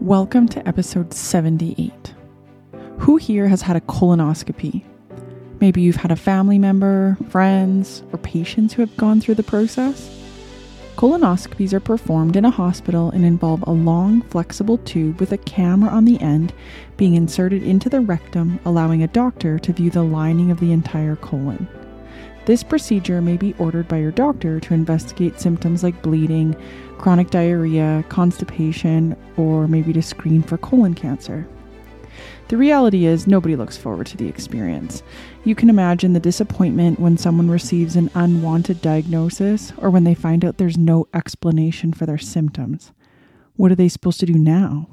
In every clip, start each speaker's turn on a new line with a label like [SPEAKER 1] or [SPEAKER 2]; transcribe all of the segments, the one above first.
[SPEAKER 1] Welcome to episode 78. Who here has had a colonoscopy? Maybe you've had a family member, friends, or patients who have gone through the process. Colonoscopies are performed in a hospital and involve a long, flexible tube with a camera on the end being inserted into the rectum, allowing a doctor to view the lining of the entire colon. This procedure may be ordered by your doctor to investigate symptoms like bleeding, chronic diarrhea, constipation, or maybe to screen for colon cancer. The reality is, nobody looks forward to the experience. You can imagine the disappointment when someone receives an unwanted diagnosis or when they find out there's no explanation for their symptoms. What are they supposed to do now?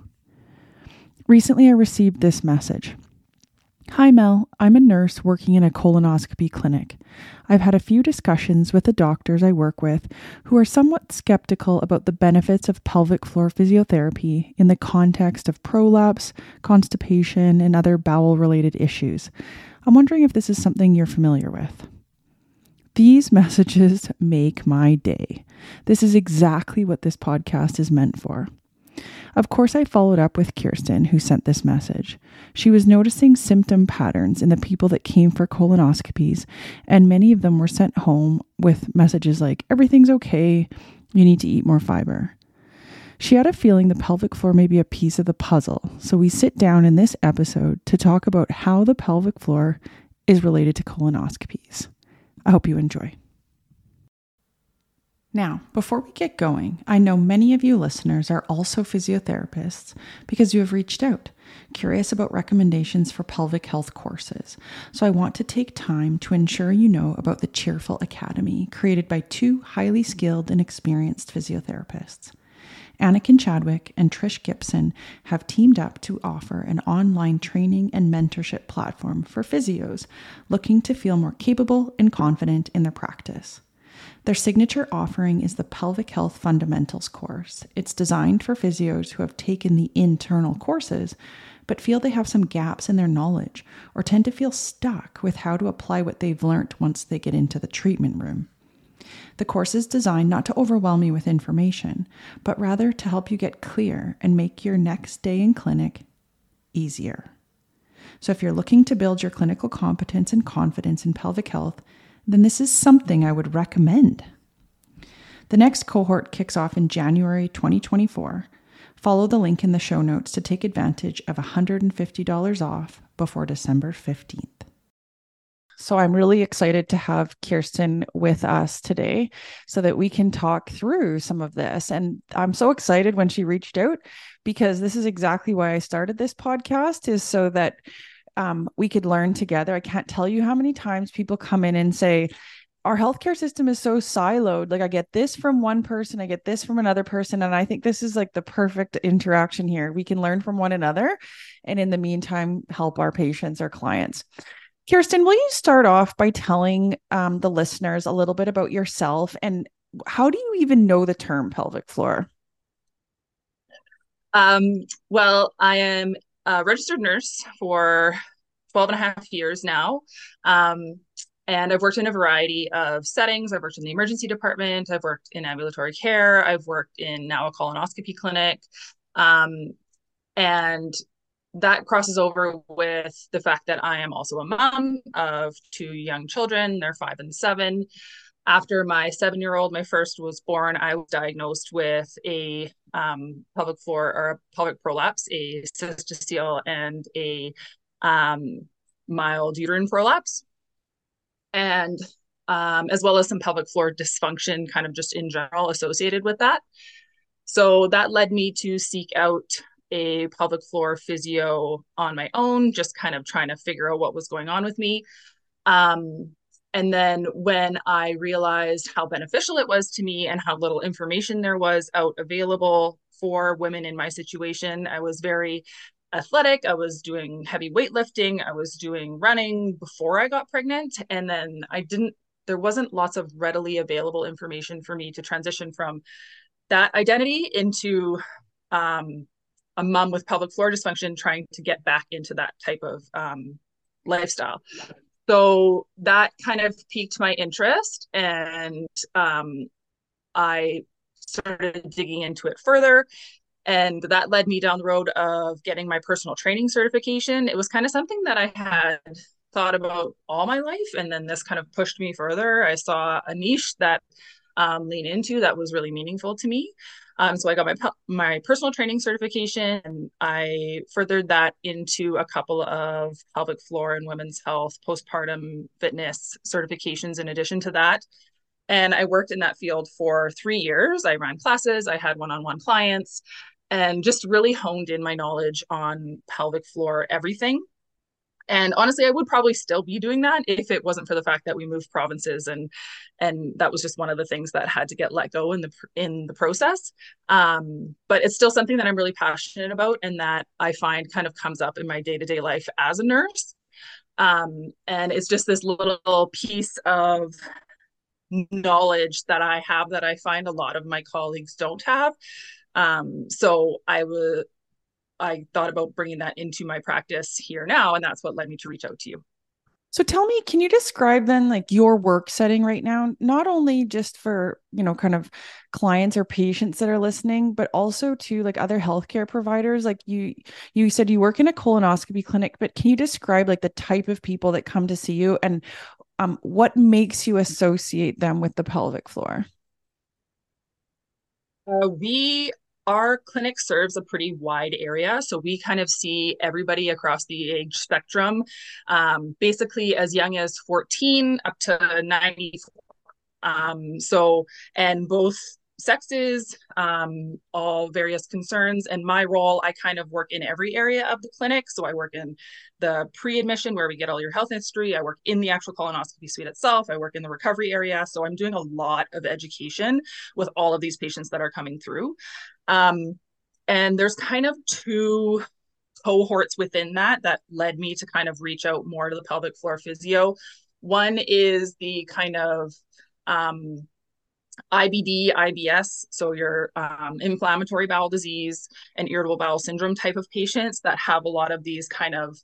[SPEAKER 1] Recently, I received this message Hi, Mel. I'm a nurse working in a colonoscopy clinic. I've had a few discussions with the doctors I work with who are somewhat skeptical about the benefits of pelvic floor physiotherapy in the context of prolapse, constipation, and other bowel related issues. I'm wondering if this is something you're familiar with. These messages make my day. This is exactly what this podcast is meant for. Of course, I followed up with Kirsten, who sent this message. She was noticing symptom patterns in the people that came for colonoscopies, and many of them were sent home with messages like, Everything's okay, you need to eat more fiber. She had a feeling the pelvic floor may be a piece of the puzzle, so we sit down in this episode to talk about how the pelvic floor is related to colonoscopies. I hope you enjoy. Now, before we get going, I know many of you listeners are also physiotherapists because you have reached out, curious about recommendations for pelvic health courses. So I want to take time to ensure you know about the Cheerful Academy, created by two highly skilled and experienced physiotherapists. Anakin Chadwick and Trish Gibson have teamed up to offer an online training and mentorship platform for physios looking to feel more capable and confident in their practice. Their signature offering is the Pelvic Health Fundamentals course. It's designed for physios who have taken the internal courses but feel they have some gaps in their knowledge or tend to feel stuck with how to apply what they've learned once they get into the treatment room. The course is designed not to overwhelm you with information, but rather to help you get clear and make your next day in clinic easier. So, if you're looking to build your clinical competence and confidence in pelvic health, then this is something I would recommend. The next cohort kicks off in January 2024. Follow the link in the show notes to take advantage of $150 off before December 15th. So I'm really excited to have Kirsten with us today so that we can talk through some of this. And I'm so excited when she reached out because this is exactly why I started this podcast is so that um, we could learn together. I can't tell you how many times people come in and say, our healthcare system is so siloed. Like I get this from one person, I get this from another person. And I think this is like the perfect interaction here. We can learn from one another. And in the meantime, help our patients, our clients. Kirsten, will you start off by telling um, the listeners a little bit about yourself and how do you even know the term pelvic floor?
[SPEAKER 2] Um, well, I am a registered nurse for 12 and a half years now. Um, and I've worked in a variety of settings. I've worked in the emergency department. I've worked in ambulatory care. I've worked in now a colonoscopy clinic. Um, and that crosses over with the fact that I am also a mom of two young children. They're five and seven after my seven year old, my first was born, I was diagnosed with a um, pelvic floor or a pelvic prolapse, a cystocele, and a um, mild uterine prolapse, and um, as well as some pelvic floor dysfunction, kind of just in general associated with that. So that led me to seek out a pelvic floor physio on my own, just kind of trying to figure out what was going on with me. Um, and then when I realized how beneficial it was to me and how little information there was out available for women in my situation, I was very athletic. I was doing heavy weightlifting. I was doing running before I got pregnant. And then I didn't, there wasn't lots of readily available information for me to transition from that identity into um, a mom with pelvic floor dysfunction trying to get back into that type of um, lifestyle so that kind of piqued my interest and um, i started digging into it further and that led me down the road of getting my personal training certification. It was kind of something that I had thought about all my life. And then this kind of pushed me further. I saw a niche that um, lean into that was really meaningful to me. Um, so I got my my personal training certification, and I furthered that into a couple of pelvic floor and women's health postpartum fitness certifications. In addition to that, and I worked in that field for three years. I ran classes, I had one on one clients, and just really honed in my knowledge on pelvic floor everything. And honestly, I would probably still be doing that if it wasn't for the fact that we moved provinces and and that was just one of the things that had to get let go in the in the process. Um, but it's still something that I'm really passionate about and that I find kind of comes up in my day to day life as a nurse. Um, and it's just this little piece of knowledge that I have that I find a lot of my colleagues don't have. Um, so I would I thought about bringing that into my practice here now, and that's what led me to reach out to you.
[SPEAKER 1] So tell me, can you describe then like your work setting right now, not only just for, you know, kind of clients or patients that are listening, but also to like other healthcare providers? Like you you said you work in a colonoscopy clinic, but can you describe like the type of people that come to see you and um, what makes you associate them with the pelvic floor?
[SPEAKER 2] Uh, we our clinic serves a pretty wide area. So we kind of see everybody across the age spectrum, um, basically as young as 14 up to 94. Um, so, and both sexes, um, all various concerns. And my role, I kind of work in every area of the clinic. So I work in the pre-admission where we get all your health history. I work in the actual colonoscopy suite itself. I work in the recovery area. So I'm doing a lot of education with all of these patients that are coming through. Um, and there's kind of two cohorts within that that led me to kind of reach out more to the pelvic floor physio. One is the kind of um, IBD, IBS, so your um, inflammatory bowel disease and irritable bowel syndrome type of patients that have a lot of these kind of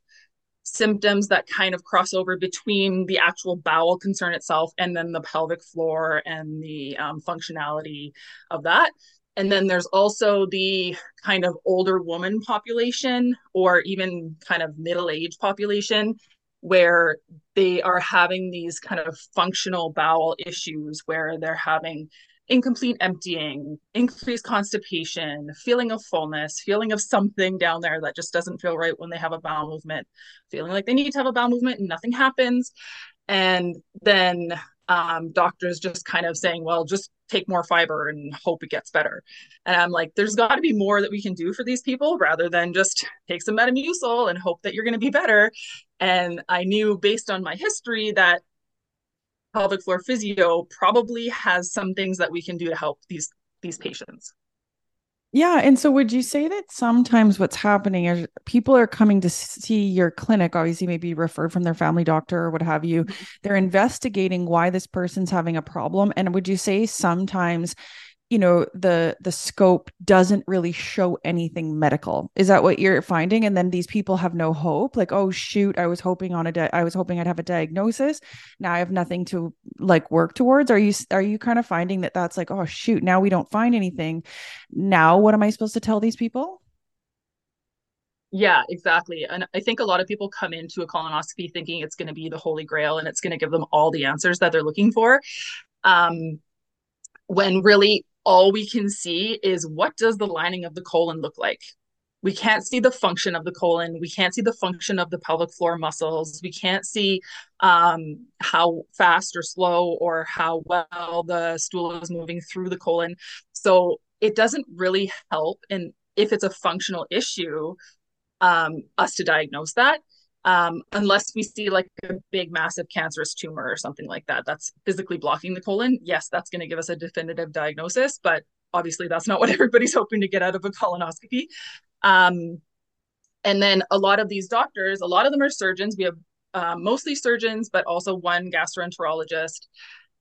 [SPEAKER 2] symptoms that kind of cross over between the actual bowel concern itself and then the pelvic floor and the um, functionality of that. And then there's also the kind of older woman population or even kind of middle age population where they are having these kind of functional bowel issues where they're having incomplete emptying, increased constipation, feeling of fullness, feeling of something down there that just doesn't feel right when they have a bowel movement, feeling like they need to have a bowel movement and nothing happens. And then um, doctors just kind of saying, well, just take more fiber and hope it gets better. And I'm like, there's got to be more that we can do for these people rather than just take some Metamucil and hope that you're going to be better. And I knew based on my history that pelvic floor physio probably has some things that we can do to help these these patients.
[SPEAKER 1] Yeah. And so would you say that sometimes what's happening is people are coming to see your clinic, obviously, maybe referred from their family doctor or what have you. Mm-hmm. They're investigating why this person's having a problem. And would you say sometimes you know the the scope doesn't really show anything medical. Is that what you're finding? And then these people have no hope like oh shoot i was hoping on a di- i was hoping i'd have a diagnosis. Now i have nothing to like work towards. Are you are you kind of finding that that's like oh shoot now we don't find anything. Now what am i supposed to tell these people?
[SPEAKER 2] Yeah, exactly. And I think a lot of people come into a colonoscopy thinking it's going to be the holy grail and it's going to give them all the answers that they're looking for. Um, when really all we can see is what does the lining of the colon look like? We can't see the function of the colon. We can't see the function of the pelvic floor muscles. We can't see um, how fast or slow or how well the stool is moving through the colon. So it doesn't really help and if it's a functional issue um, us to diagnose that um, unless we see like a big, massive cancerous tumor or something like that that's physically blocking the colon. Yes, that's going to give us a definitive diagnosis, but obviously that's not what everybody's hoping to get out of a colonoscopy. Um, and then a lot of these doctors, a lot of them are surgeons. We have uh, mostly surgeons, but also one gastroenterologist.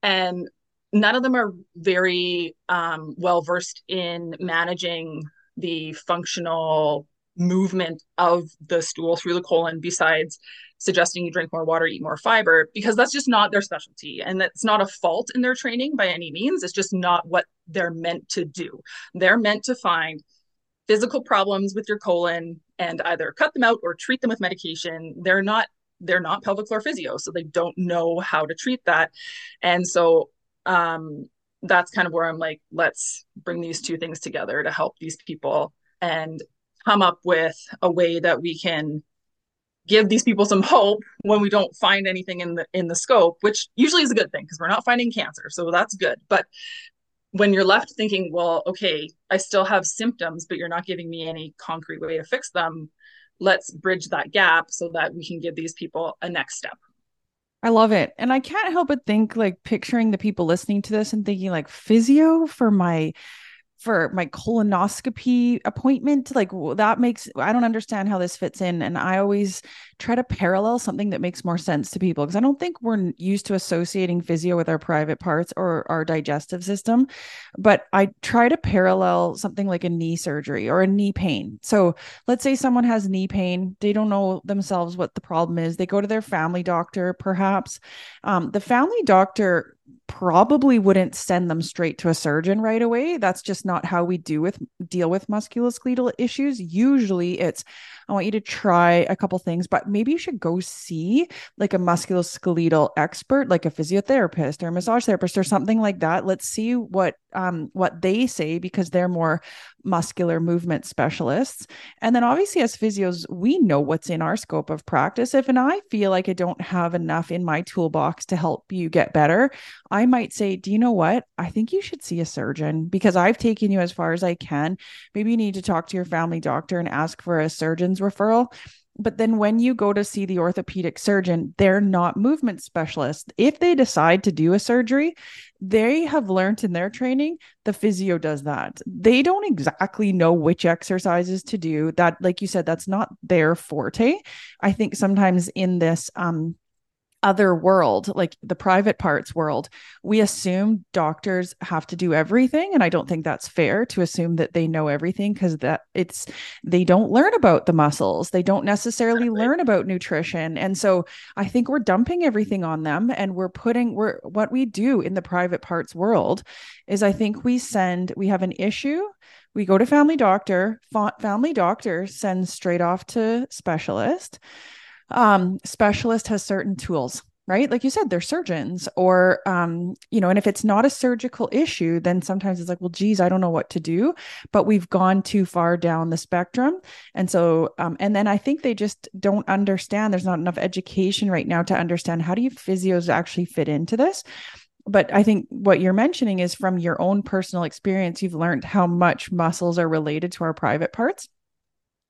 [SPEAKER 2] And none of them are very um, well versed in managing the functional movement of the stool through the colon besides suggesting you drink more water, eat more fiber, because that's just not their specialty. And that's not a fault in their training by any means. It's just not what they're meant to do. They're meant to find physical problems with your colon and either cut them out or treat them with medication. They're not they're not pelvic floor physio, so they don't know how to treat that. And so um, that's kind of where I'm like, let's bring these two things together to help these people and come up with a way that we can give these people some hope when we don't find anything in the in the scope which usually is a good thing because we're not finding cancer so that's good but when you're left thinking well okay i still have symptoms but you're not giving me any concrete way to fix them let's bridge that gap so that we can give these people a next step
[SPEAKER 1] I love it. And I can't help but think like picturing the people listening to this and thinking like physio for my for my colonoscopy appointment like that makes i don't understand how this fits in and i always try to parallel something that makes more sense to people because i don't think we're used to associating physio with our private parts or our digestive system but i try to parallel something like a knee surgery or a knee pain. So let's say someone has knee pain they don't know themselves what the problem is they go to their family doctor perhaps. Um, the family doctor probably wouldn't send them straight to a surgeon right away. That's just not how we do with deal with musculoskeletal issues. Usually it's I want you to try a couple things, but maybe you should go see like a musculoskeletal expert, like a physiotherapist or a massage therapist or something like that. Let's see what um what they say because they're more muscular movement specialists. And then obviously as physios, we know what's in our scope of practice. If and I feel like I don't have enough in my toolbox to help you get better, I might say, "Do you know what? I think you should see a surgeon because I've taken you as far as I can. Maybe you need to talk to your family doctor and ask for a referral." But then when you go to see the orthopedic surgeon, they're not movement specialists. If they decide to do a surgery, they have learned in their training the physio does that. They don't exactly know which exercises to do. That like you said that's not their forte. I think sometimes in this um other world, like the private parts world, we assume doctors have to do everything. And I don't think that's fair to assume that they know everything because that it's, they don't learn about the muscles. They don't necessarily exactly. learn about nutrition. And so I think we're dumping everything on them and we're putting, we're, what we do in the private parts world is I think we send, we have an issue we go to family doctor family doctor sends straight off to specialist um, specialist has certain tools right? Like you said they're surgeons or um, you know and if it's not a surgical issue then sometimes it's like well geez i don't know what to do but we've gone too far down the spectrum. And so um, and then i think they just don't understand. There's not enough education right now to understand how do you physios actually fit into this. But I think what you're mentioning is from your own personal experience, you've learned how much muscles are related to our private parts.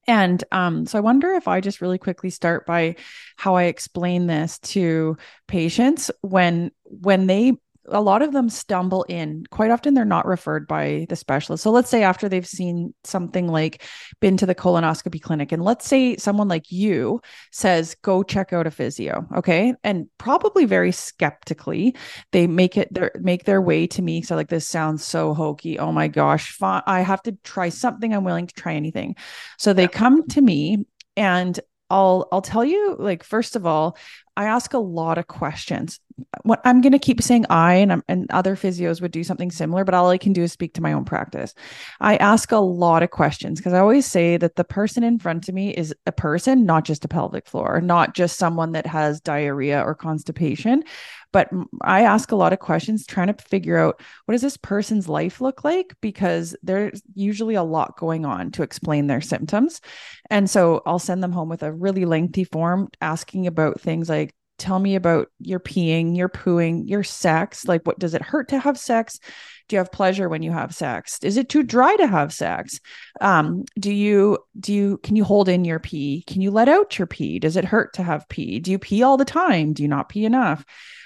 [SPEAKER 1] And um, so I wonder if I just really quickly start by how I explain this to patients when when they a lot of them stumble in. Quite often, they're not referred by the specialist. So, let's say after they've seen something like been to the colonoscopy clinic, and let's say someone like you says, go check out a physio. Okay. And probably very skeptically, they make it their make their way to me. So, like, this sounds so hokey. Oh my gosh, I have to try something. I'm willing to try anything. So, they come to me and I'll I'll tell you like first of all I ask a lot of questions. What I'm going to keep saying I and and other physios would do something similar, but all I can do is speak to my own practice. I ask a lot of questions because I always say that the person in front of me is a person, not just a pelvic floor, not just someone that has diarrhea or constipation, but I ask a lot of questions trying to figure out what does this person's life look like because there's usually a lot going on to explain their symptoms. And so I'll send them home with a really lengthy form asking about things like tell me about your peeing, your pooing, your sex. Like, what does it hurt to have sex? Do you have pleasure when you have sex? Is it too dry to have sex? Um, do you, do you, can you hold in your pee? Can you let out your pee? Does it hurt to have pee? Do you pee all the time? Do you not pee enough?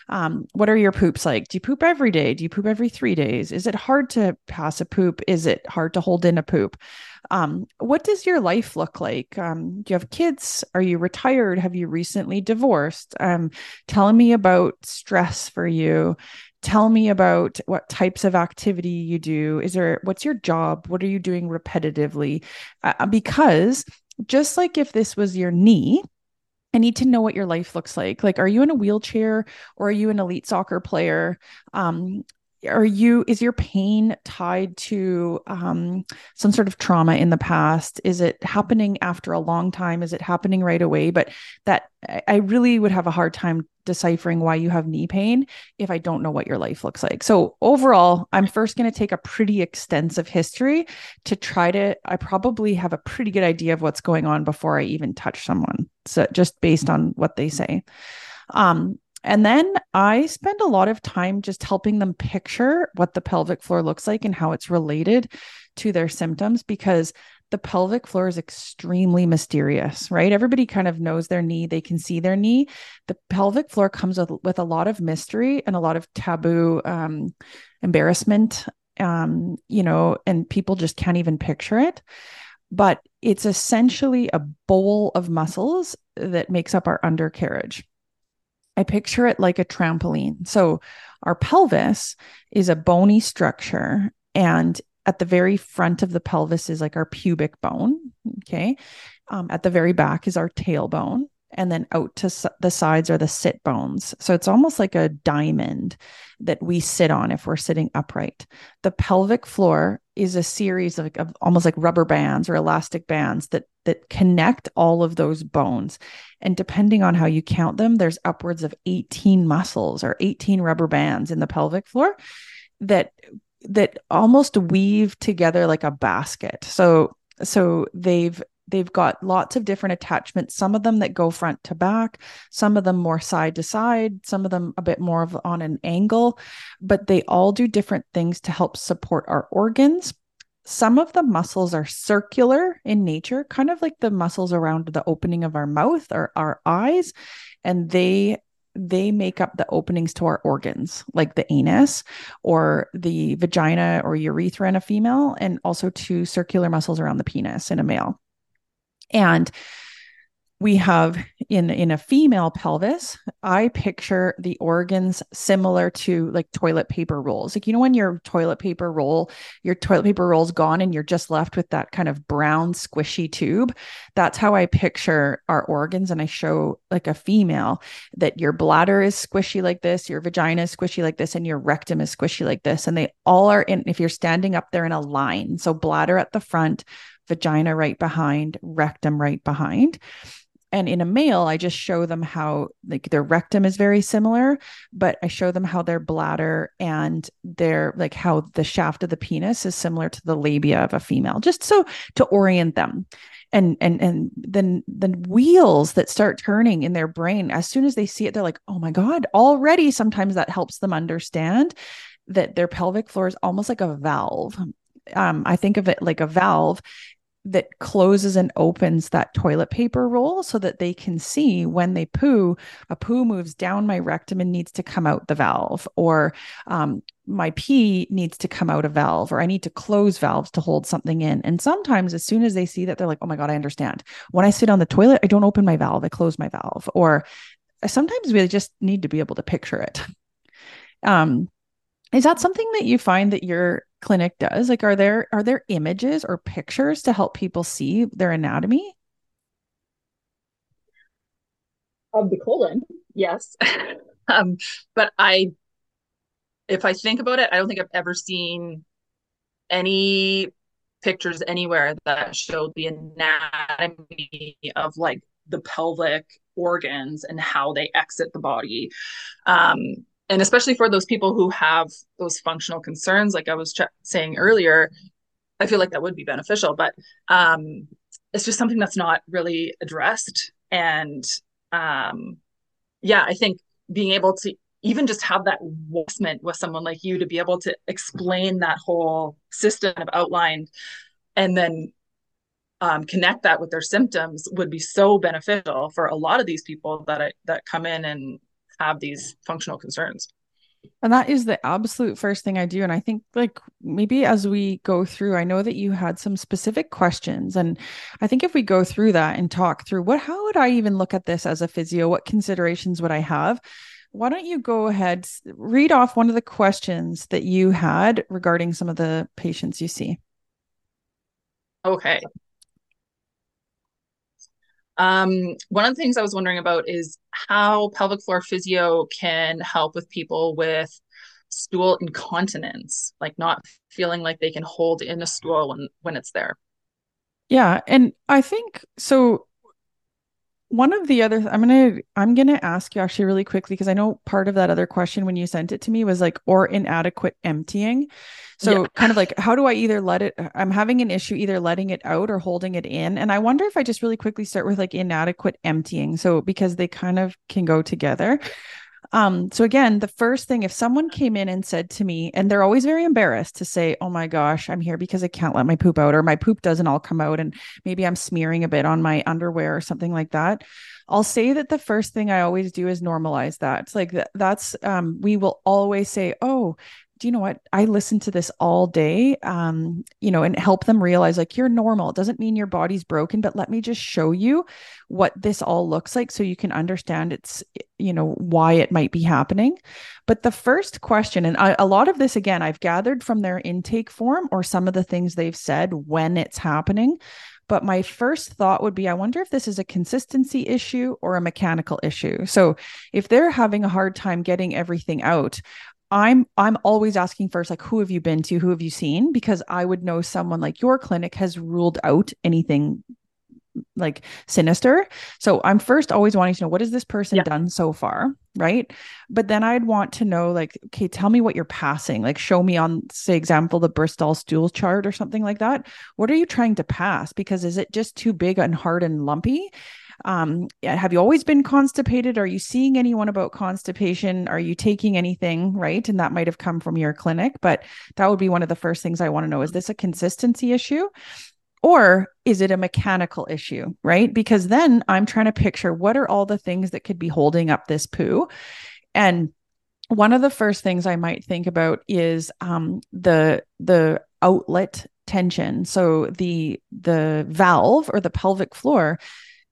[SPEAKER 1] Um, what are your poops like? Do you poop every day? Do you poop every three days? Is it hard to pass a poop? Is it hard to hold in a poop? Um, what does your life look like? Um, do you have kids? Are you retired? Have you recently divorced? Um, tell me about stress for you. Tell me about what types of activity you do. Is there, what's your job? What are you doing repetitively? Uh, because just like if this was your knee, I need to know what your life looks like. Like, are you in a wheelchair or are you an elite soccer player? Um, are you is your pain tied to um, some sort of trauma in the past? Is it happening after a long time? Is it happening right away? But that i really would have a hard time deciphering why you have knee pain if i don't know what your life looks like. So overall i'm first going to take a pretty extensive history to try to i probably have a pretty good idea of what's going on before i even touch someone so just based on what they say. Um, and then I spend a lot of time just helping them picture what the pelvic floor looks like and how it's related to their symptoms because the pelvic floor is extremely mysterious, right? Everybody kind of knows their knee, they can see their knee. The pelvic floor comes with, with a lot of mystery and a lot of taboo, um, embarrassment, um, you know, and people just can't even picture it. But it's essentially a bowl of muscles that makes up our undercarriage. I picture it like a trampoline. So our pelvis is a bony structure and at the very front of the pelvis is like our pubic bone. Okay. Um, at the very back is our tailbone. And then out to the sides are the sit bones. So it's almost like a diamond that we sit on if we're sitting upright. The pelvic floor is a series of, of almost like rubber bands or elastic bands that that connect all of those bones. And depending on how you count them, there's upwards of 18 muscles or 18 rubber bands in the pelvic floor that that almost weave together like a basket. So so they've they've got lots of different attachments some of them that go front to back some of them more side to side some of them a bit more of on an angle but they all do different things to help support our organs some of the muscles are circular in nature kind of like the muscles around the opening of our mouth or our eyes and they they make up the openings to our organs, like the anus or the vagina or urethra in a female, and also two circular muscles around the penis in a male. And we have in in a female pelvis i picture the organs similar to like toilet paper rolls. Like you know when your toilet paper roll your toilet paper roll's gone and you're just left with that kind of brown squishy tube? That's how i picture our organs and i show like a female that your bladder is squishy like this your vagina is squishy like this and your rectum is squishy like this and they all are in if you're standing up there in a line. So bladder at the front vagina right behind, rectum right behind. And in a male, I just show them how like their rectum is very similar, but I show them how their bladder and their like how the shaft of the penis is similar to the labia of a female, just so to orient them and and and then the wheels that start turning in their brain as soon as they see it they're like oh my god already sometimes that helps them understand that their pelvic floor is almost like a valve um, i think of it like a valve that closes and opens that toilet paper roll so that they can see when they poo, a poo moves down my rectum and needs to come out the valve, or um, my pee needs to come out a valve, or I need to close valves to hold something in. And sometimes, as soon as they see that, they're like, oh my God, I understand. When I sit on the toilet, I don't open my valve, I close my valve. Or sometimes we just need to be able to picture it. Um, is that something that you find that your clinic does? Like are there are there images or pictures to help people see their anatomy?
[SPEAKER 2] Of the colon, yes. um, but I if I think about it, I don't think I've ever seen any pictures anywhere that showed the anatomy of like the pelvic organs and how they exit the body. Um, and especially for those people who have those functional concerns like i was ch- saying earlier i feel like that would be beneficial but um, it's just something that's not really addressed. And um, yeah i think being able to even just have that investment with someone like you to be able to explain that whole system of outlined and then um, connect that with their symptoms would be so beneficial for a lot of these people that I, that come in and have these functional concerns.
[SPEAKER 1] And that is the absolute first thing I do. And I think, like, maybe as we go through, I know that you had some specific questions. And I think if we go through that and talk through what, how would I even look at this as a physio? What considerations would I have? Why don't you go ahead, read off one of the questions that you had regarding some of the patients you see?
[SPEAKER 2] Okay. Um, one of the things I was wondering about is how pelvic floor physio can help with people with stool incontinence, like not feeling like they can hold in a stool when when it's there.
[SPEAKER 1] Yeah, and I think so one of the other i'm gonna i'm gonna ask you actually really quickly because i know part of that other question when you sent it to me was like or inadequate emptying. So yeah. kind of like how do i either let it i'm having an issue either letting it out or holding it in. And i wonder if i just really quickly start with like inadequate emptying. So because they kind of can go together um, so again, the first thing, if someone came in and said to me, and they're always very embarrassed to say, Oh my gosh, I'm here because I can't let my poop out, or my poop doesn't all come out, and maybe I'm smearing a bit on my underwear or something like that. I'll say that the first thing I always do is normalize that. It's like that's um, we will always say, Oh, do you know what? I listen to this all day um you know and help them realize like you're normal. It doesn't mean your body's broken but let me just show you what this all looks like so you can understand it's you know why it might be happening. But the first question and I, a lot of this again i've gathered from their intake form or some of the things they've said when it's happening. But my first thought would be I wonder if this is a consistency issue or a mechanical issue. So if they're having a hard time getting everything out, I'm I'm always asking first like who have you been to? Who have you seen? Because I would know someone like your clinic has ruled out anything like sinister. So I'm first always wanting to know what has this person yeah. done so far? Right? But then I'd want to know like okay tell me what you're passing. Like show me on say example the Bristol stool chart or something like that. What are you trying to pass? Because is it just too big and hard and lumpy um, have you always been constipated? Are you seeing anyone about constipation? Are you taking anything? Right. And that might have come from your clinic, but that would be one of the first things I want to know. Is this a consistency issue? Or is it a mechanical issue? Right. Because then I'm trying to picture what are all the things that could be holding up this poo. And one of the first things I might think about is um, the the outlet tension. So the the valve or the pelvic floor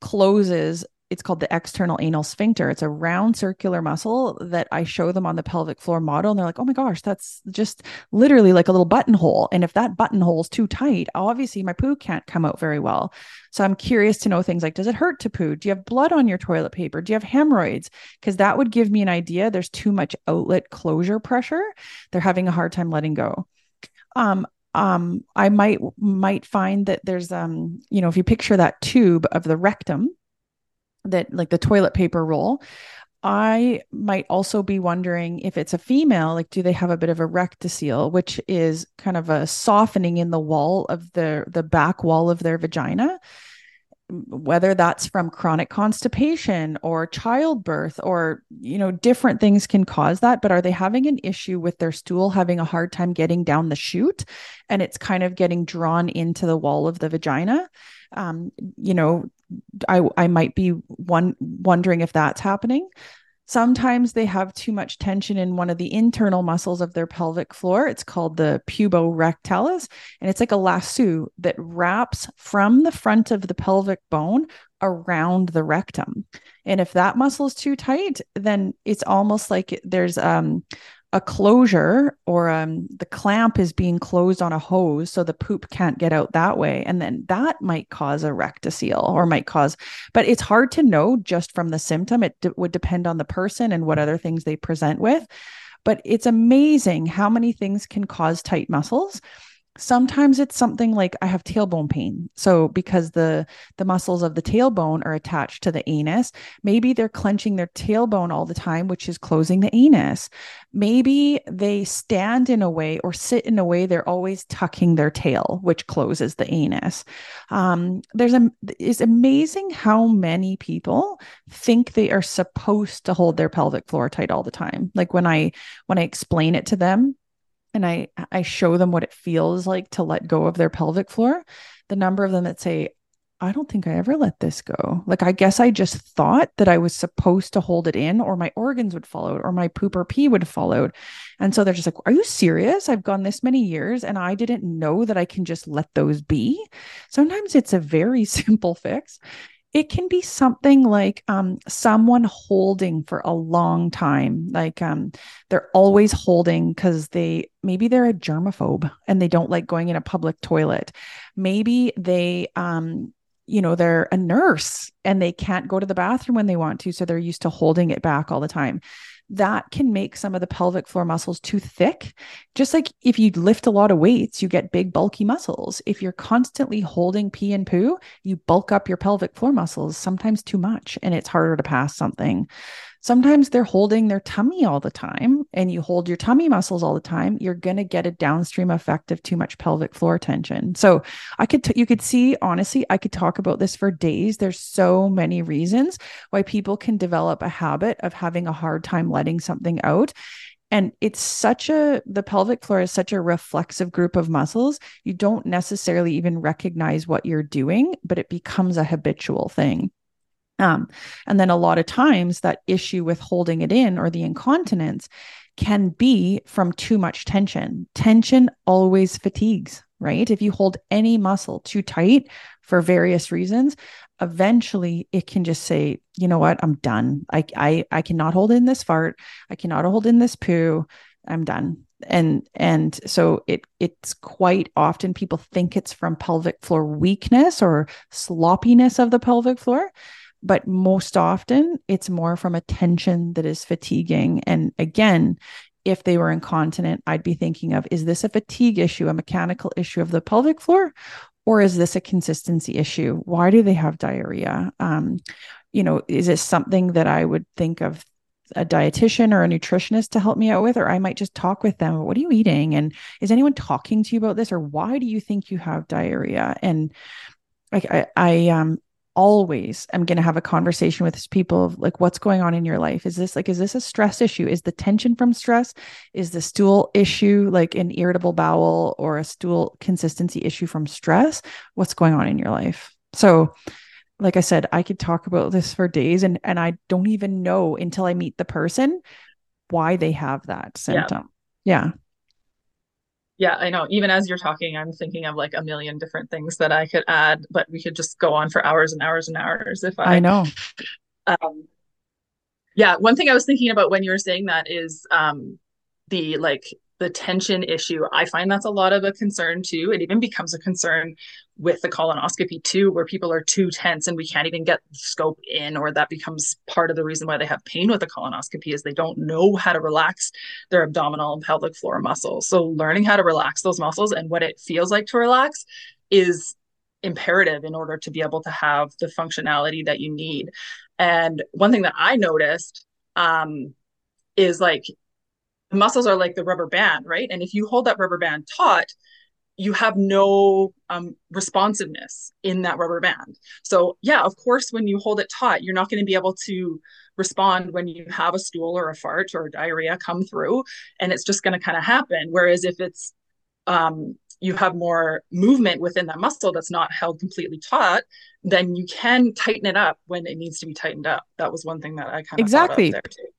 [SPEAKER 1] closes it's called the external anal sphincter. It's a round circular muscle that I show them on the pelvic floor model. And they're like, oh my gosh, that's just literally like a little buttonhole. And if that buttonhole is too tight, obviously my poo can't come out very well. So I'm curious to know things like, does it hurt to poo? Do you have blood on your toilet paper? Do you have hemorrhoids? Because that would give me an idea. There's too much outlet closure pressure. They're having a hard time letting go. Um, um, I might might find that there's um, you know, if you picture that tube of the rectum, that like the toilet paper roll, I might also be wondering if it's a female, like do they have a bit of a rectocele, which is kind of a softening in the wall of the the back wall of their vagina whether that's from chronic constipation or childbirth or you know different things can cause that but are they having an issue with their stool having a hard time getting down the chute? And it's kind of getting drawn into the wall of the vagina. Um, you know i i might be one wondering if that's happening Sometimes they have too much tension in one of the internal muscles of their pelvic floor. It's called the puborectalis, and it's like a lasso that wraps from the front of the pelvic bone around the rectum. And if that muscle is too tight, then it's almost like there's um, a closure or um, the clamp is being closed on a hose so the poop can't get out that way. And then that might cause a rectocele or might cause but it's hard to know just from the symptom. It d- would depend on the person and what other things they present with. But it's amazing how many things can cause tight muscles sometimes it's something like i have tailbone pain. So because the the muscles of the tailbone are attached to the anus maybe they're clenching their tailbone all the time which is closing the anus. Maybe they stand in a way or sit in a way they're always tucking their tail which closes the anus. Um, there's a it's amazing how many people think they are supposed to hold their pelvic floor tight all the time. Like when i when i explain it to them and I I show them what it feels like to let go of their pelvic floor, the number of them that say, I don't think I ever let this go. Like I guess I just thought that I was supposed to hold it in or my organs would fall out or my poop or pee would fall out. And so they're just like, Are you serious? I've gone this many years and I didn't know that I can just let those be. Sometimes it's a very simple fix it can be something like um, someone holding for a long time like um, they're always holding because they maybe they're a germaphobe and they don't like going in a public toilet. Maybe they um, you know they're a nurse and they can't go to the bathroom when they want to so they're used to holding it back all the time that can make some of the pelvic floor muscles too thick. Just like if you lift a lot of weights, you get big, bulky muscles. If you're constantly holding pee and poo, you bulk up your pelvic floor muscles, sometimes too much, and it's harder to pass something. Sometimes they're holding their tummy all the time, and you hold your tummy muscles all the time. You're going to get a downstream effect of too much pelvic floor tension. So I could, t- you could see, honestly, I could talk about this for days. There's so many reasons why people can develop a habit of having a hard time letting something out and it's such a the pelvic floor is such a reflexive group of muscles you don't necessarily even recognize what you're doing but it becomes a habitual thing um, and then a lot of times that issue with holding it in or the incontinence can be from too much tension. Tension always fatigues, right? If you hold any muscle too tight for various reasons, eventually it can just say, you know what, I'm done. I I I cannot hold in this fart. I cannot hold in this poo. I'm done. And and so it it's quite often people think it's from pelvic floor weakness or sloppiness of the pelvic floor but most often it's more from a tension that is fatiguing. And again, if they were incontinent, I'd be thinking of is this a fatigue issue, a mechanical issue of the pelvic floor, or is this a consistency issue? Why do they have diarrhea? Um, you know, is this something that I would think of a dietitian or a nutritionist to help me out with, or I might just talk with them. What are you eating? And is anyone talking to you about this? Or why do you think you have diarrhea? And like I, I um always am going to have a conversation with people of like what's going on in your life? Is this like is this a stress issue? Is the tension from stress? Is the stool issue like an irritable bowel or a stool consistency issue from stress? What's going on in your life? So like i said i could talk about this for days and and i don't even know until i meet the person why they have that symptom. Yeah, yeah
[SPEAKER 2] yeah, I know. Even as you're talking, I'm thinking of like a million different things that I could add, but we could just go on for hours and hours and hours if I
[SPEAKER 1] I know.
[SPEAKER 2] Um, yeah, one thing I was thinking about when you were saying that is um the like the tension issue. I find that's a lot of a concern too. It even becomes a concern with the colonoscopy too, where people are too tense and we can't even get the scope in, or that becomes part of the reason why they have pain with the colonoscopy is they don't know how to relax their abdominal and pelvic floor muscles. So learning how to relax those muscles and what it feels like to relax is imperative in order to be able to have the functionality that you need. And one thing that I noticed um, is like the muscles are like the rubber band, right? And if you hold that rubber band taut, you have no um, responsiveness in that rubber band. So, yeah, of course, when you hold it taut, you're not going to be able to respond when you have a stool or a fart or diarrhea come through, and it's just going to kind of happen. Whereas if it's um, you have more movement within that muscle that's not held completely taut, then you can tighten it up when it needs to be tightened up. That was one thing that I kind of
[SPEAKER 1] exactly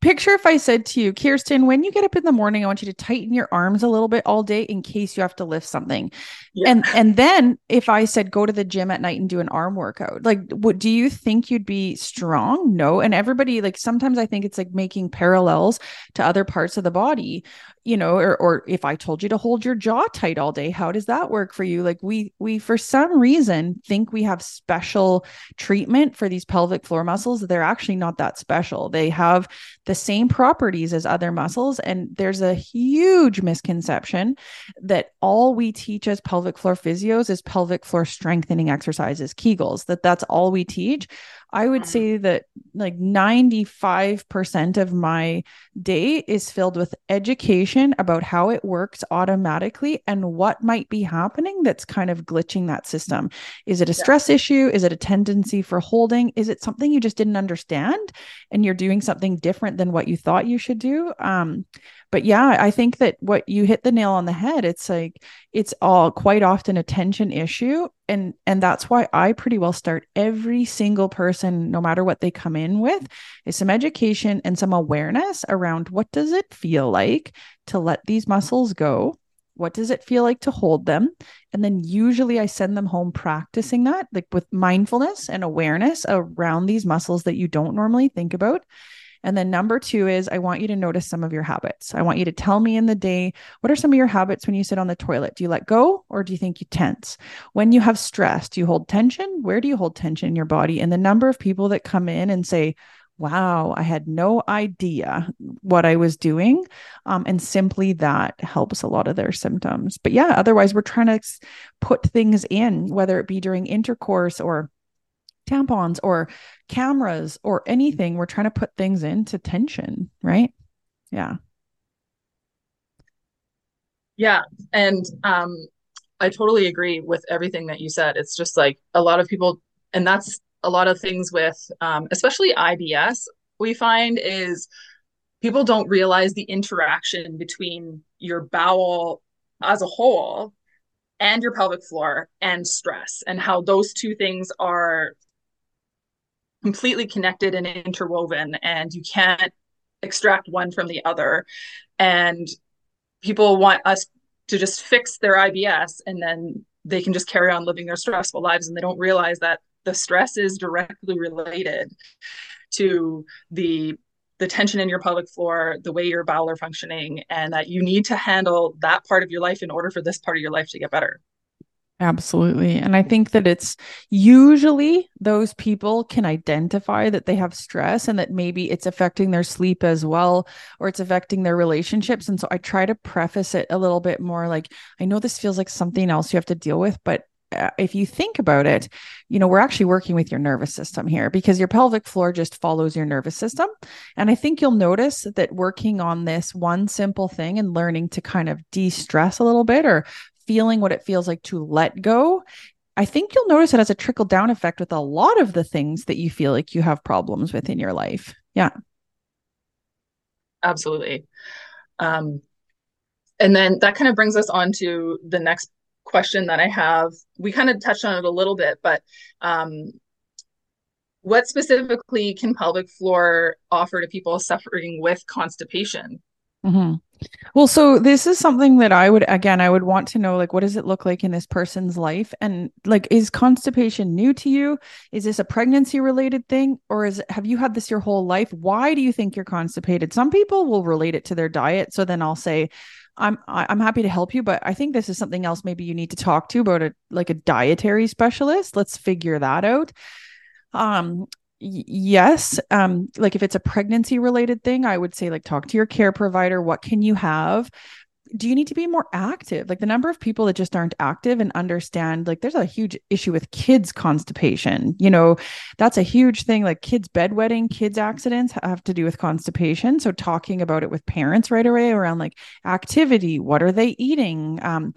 [SPEAKER 1] picture if I said to you, Kirsten, when you get up in the morning, I want you to tighten your arms a little bit all day in case you have to lift something. Yeah. And and then if I said go to the gym at night and do an arm workout, like what do you think you'd be strong? No. And everybody like sometimes I think it's like making parallels to other parts of the body, you know, or or if I told you to hold your jaw tight all day, how does that work for you? Like we we for some reason think we have special special treatment for these pelvic floor muscles, they're actually not that special. They have the same properties as other muscles. And there's a huge misconception that all we teach as pelvic floor physios is pelvic floor strengthening exercises, Kegels, that that's all we teach. I would mm-hmm. say that like 95% of my day is filled with education about how it works automatically and what might be happening that's kind of glitching that system. Is it a stress yeah. issue? Is it a tendency for holding? Is it something you just didn't understand and you're doing something different than what you thought you should do? Um, but yeah i think that what you hit the nail on the head it's like it's all quite often a tension issue and and that's why i pretty well start every single person no matter what they come in with is some education and some awareness around what does it feel like to let these muscles go? What does it feel like to hold them? And then usually i send them home practicing that like with mindfulness and awareness around these muscles that you don't normally think about and then number two is I want you to notice some of your habits. I want you to tell me in the day, what are some of your habits when you sit on the toilet? Do you let go or do you think you tense? When you have stress, do you hold tension? Where do you hold tension in your body? And the number of people that come in and say, wow, I had no idea what I was doing. Um, and simply that helps a lot of their symptoms. But yeah, otherwise, we're trying to put things in, whether it be during intercourse or tampons or cameras or anything. We're trying to put things into tension, right? Yeah.
[SPEAKER 2] Yeah. And um, I totally agree with everything that you said. It's just like a lot of people, and that's a lot of things with, um, especially IBS, we find is people don't realize the interaction between your bowel as a whole and your pelvic floor and stress and how those two things are completely connected and interwoven and you can't extract one from the other and people want us to just fix their IBS and then they can just carry on living their stressful lives and they don't realize that the stress is directly related to the the tension in your pelvic floor, the way your bowel are functioning, and that you need to handle that part of your life in order for this part of your life to get better.
[SPEAKER 1] Absolutely. And I think that it's usually those people can identify that they have stress and that maybe it's affecting their sleep as well, or it's affecting their relationships. And so I try to preface it a little bit more like, I know this feels like something else you have to deal with, but uh, if you think about it, you know, we're actually working with your nervous system here because your pelvic floor just follows your nervous system. And I think you'll notice that working on this one simple thing and learning to kind of de stress a little bit or feeling what it feels like to let go, I think you'll notice it has a trickle down effect with a lot of the things that you feel like you have problems with in your life. Yeah.
[SPEAKER 2] Absolutely. Um, and then that kind of brings us on to the next question that I have. We kind of touched on it a little bit, but um, what specifically can pelvic floor offer to people suffering with constipation?
[SPEAKER 1] Mm-hmm. Well, so this is something that I would again I would want to know like what does it look like in this person's life and like is constipation new to you? Is this a pregnancy related thing or is have you had this your whole life? Why do you think you're constipated? Some people will relate it to their diet, so then I'll say I'm I'm happy to help you, but I think this is something else maybe you need to talk to about a like a dietary specialist. Let's figure that out. Um yes um like if it's a pregnancy related thing i would say like talk to your care provider. What can you have? Do you need to be more active? Like the number of people that just aren't active and understand like there's a huge issue with kids constipation. You know that's a huge thing. Like kids bedwetting kids accidents have to do with constipation. So talking about it with parents right away around like activity what are they eating? Um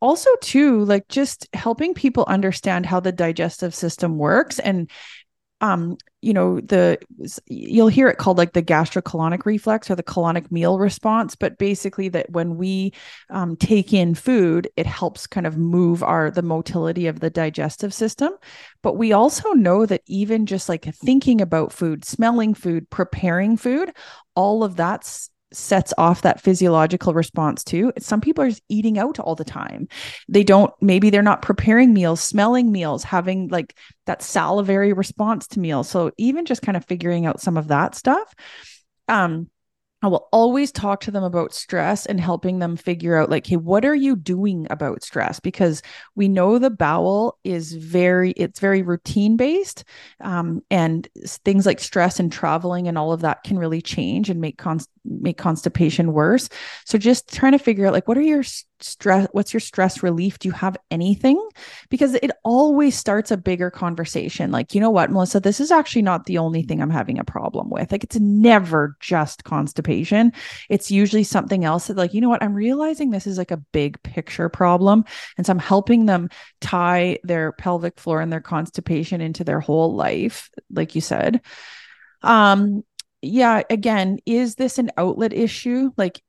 [SPEAKER 1] also too like just helping people understand how the digestive system works and um you know the you'll hear it called like the gastrocolonic reflex or the colonic meal response but basically that when we um, take in food it helps kind of move our the motility of the digestive system. But we also know that even just like thinking about food smelling food preparing food all of that's sets off that physiological response too. Some people are eating out all the time. They don't, maybe they're not preparing meals, smelling meals, having like that salivary response to meals. So even just kind of figuring out some of that stuff. Um, I will always talk to them about stress and helping them figure out, like, hey, what are you doing about stress? Because we know the bowel is very, it's very routine based. Um, and things like stress and traveling and all of that can really change and make const- make constipation worse. So just trying to figure out, like, what are your stress what's your stress relief? Do you have anything? Because it always starts a bigger conversation. Like you know what melissa this is actually not the only thing i'm having a problem with. Like it's never just constipation. It's usually something else that like you know what i'm realizing this is like a big picture problem. And so i'm helping them tie their pelvic floor and their constipation into their whole life like you said. Um yeah, again, is this an outlet issue? Like,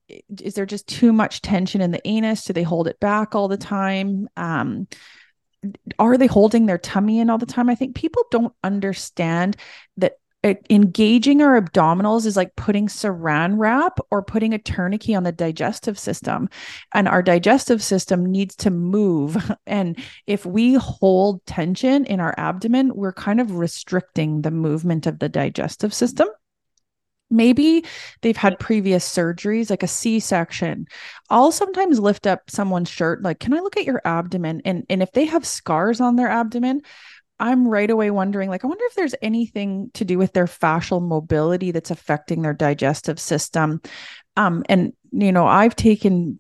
[SPEAKER 1] is there just too much tension in the anus? Do they hold it back all the time? Um, are they holding their tummy in all the time? I think people don't understand that engaging our abdominals is like putting saran wrap or putting a tourniquet on the digestive system. And our digestive system needs to move. And if we hold tension in our abdomen, we're kind of restricting the movement of the digestive system maybe they've had previous surgeries like a c-section i'll sometimes lift up someone's shirt like can i look at your abdomen and and if they have scars on their abdomen I'm right away wondering like I wonder if there's anything to do with their fascial mobility that's affecting their digestive system. Um, and you know, I've taken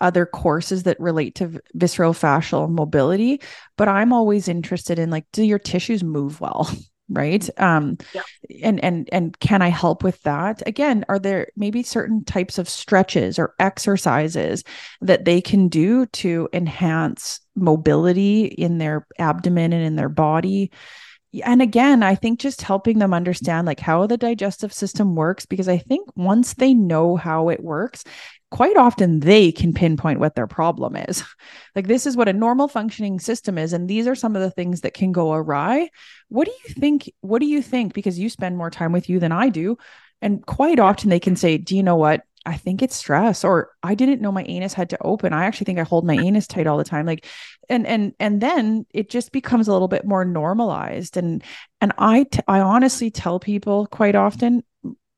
[SPEAKER 1] other courses that relate to visceral fascial mobility, but I'm always interested in like, do your tissues move well? right? Um yeah. and and and can i help with that? Again are there maybe certain types of stretches or exercises that they can do to enhance mobility in their abdomen and in their body? And again i think just helping them understand like how the digestive system works because i think once they know how it works quite often they can pinpoint what their problem is. Like, this is what a normal functioning system is. And these are some of the things that can go awry. What do you think? What do you think? Because you spend more time with you than I do. And quite often they can say, Do you know what? I think it's stress, or I didn't know my anus had to open. I actually think I hold my anus tight all the time. Like, and and and then it just becomes a little bit more normalized. And and I t- I honestly tell people quite often,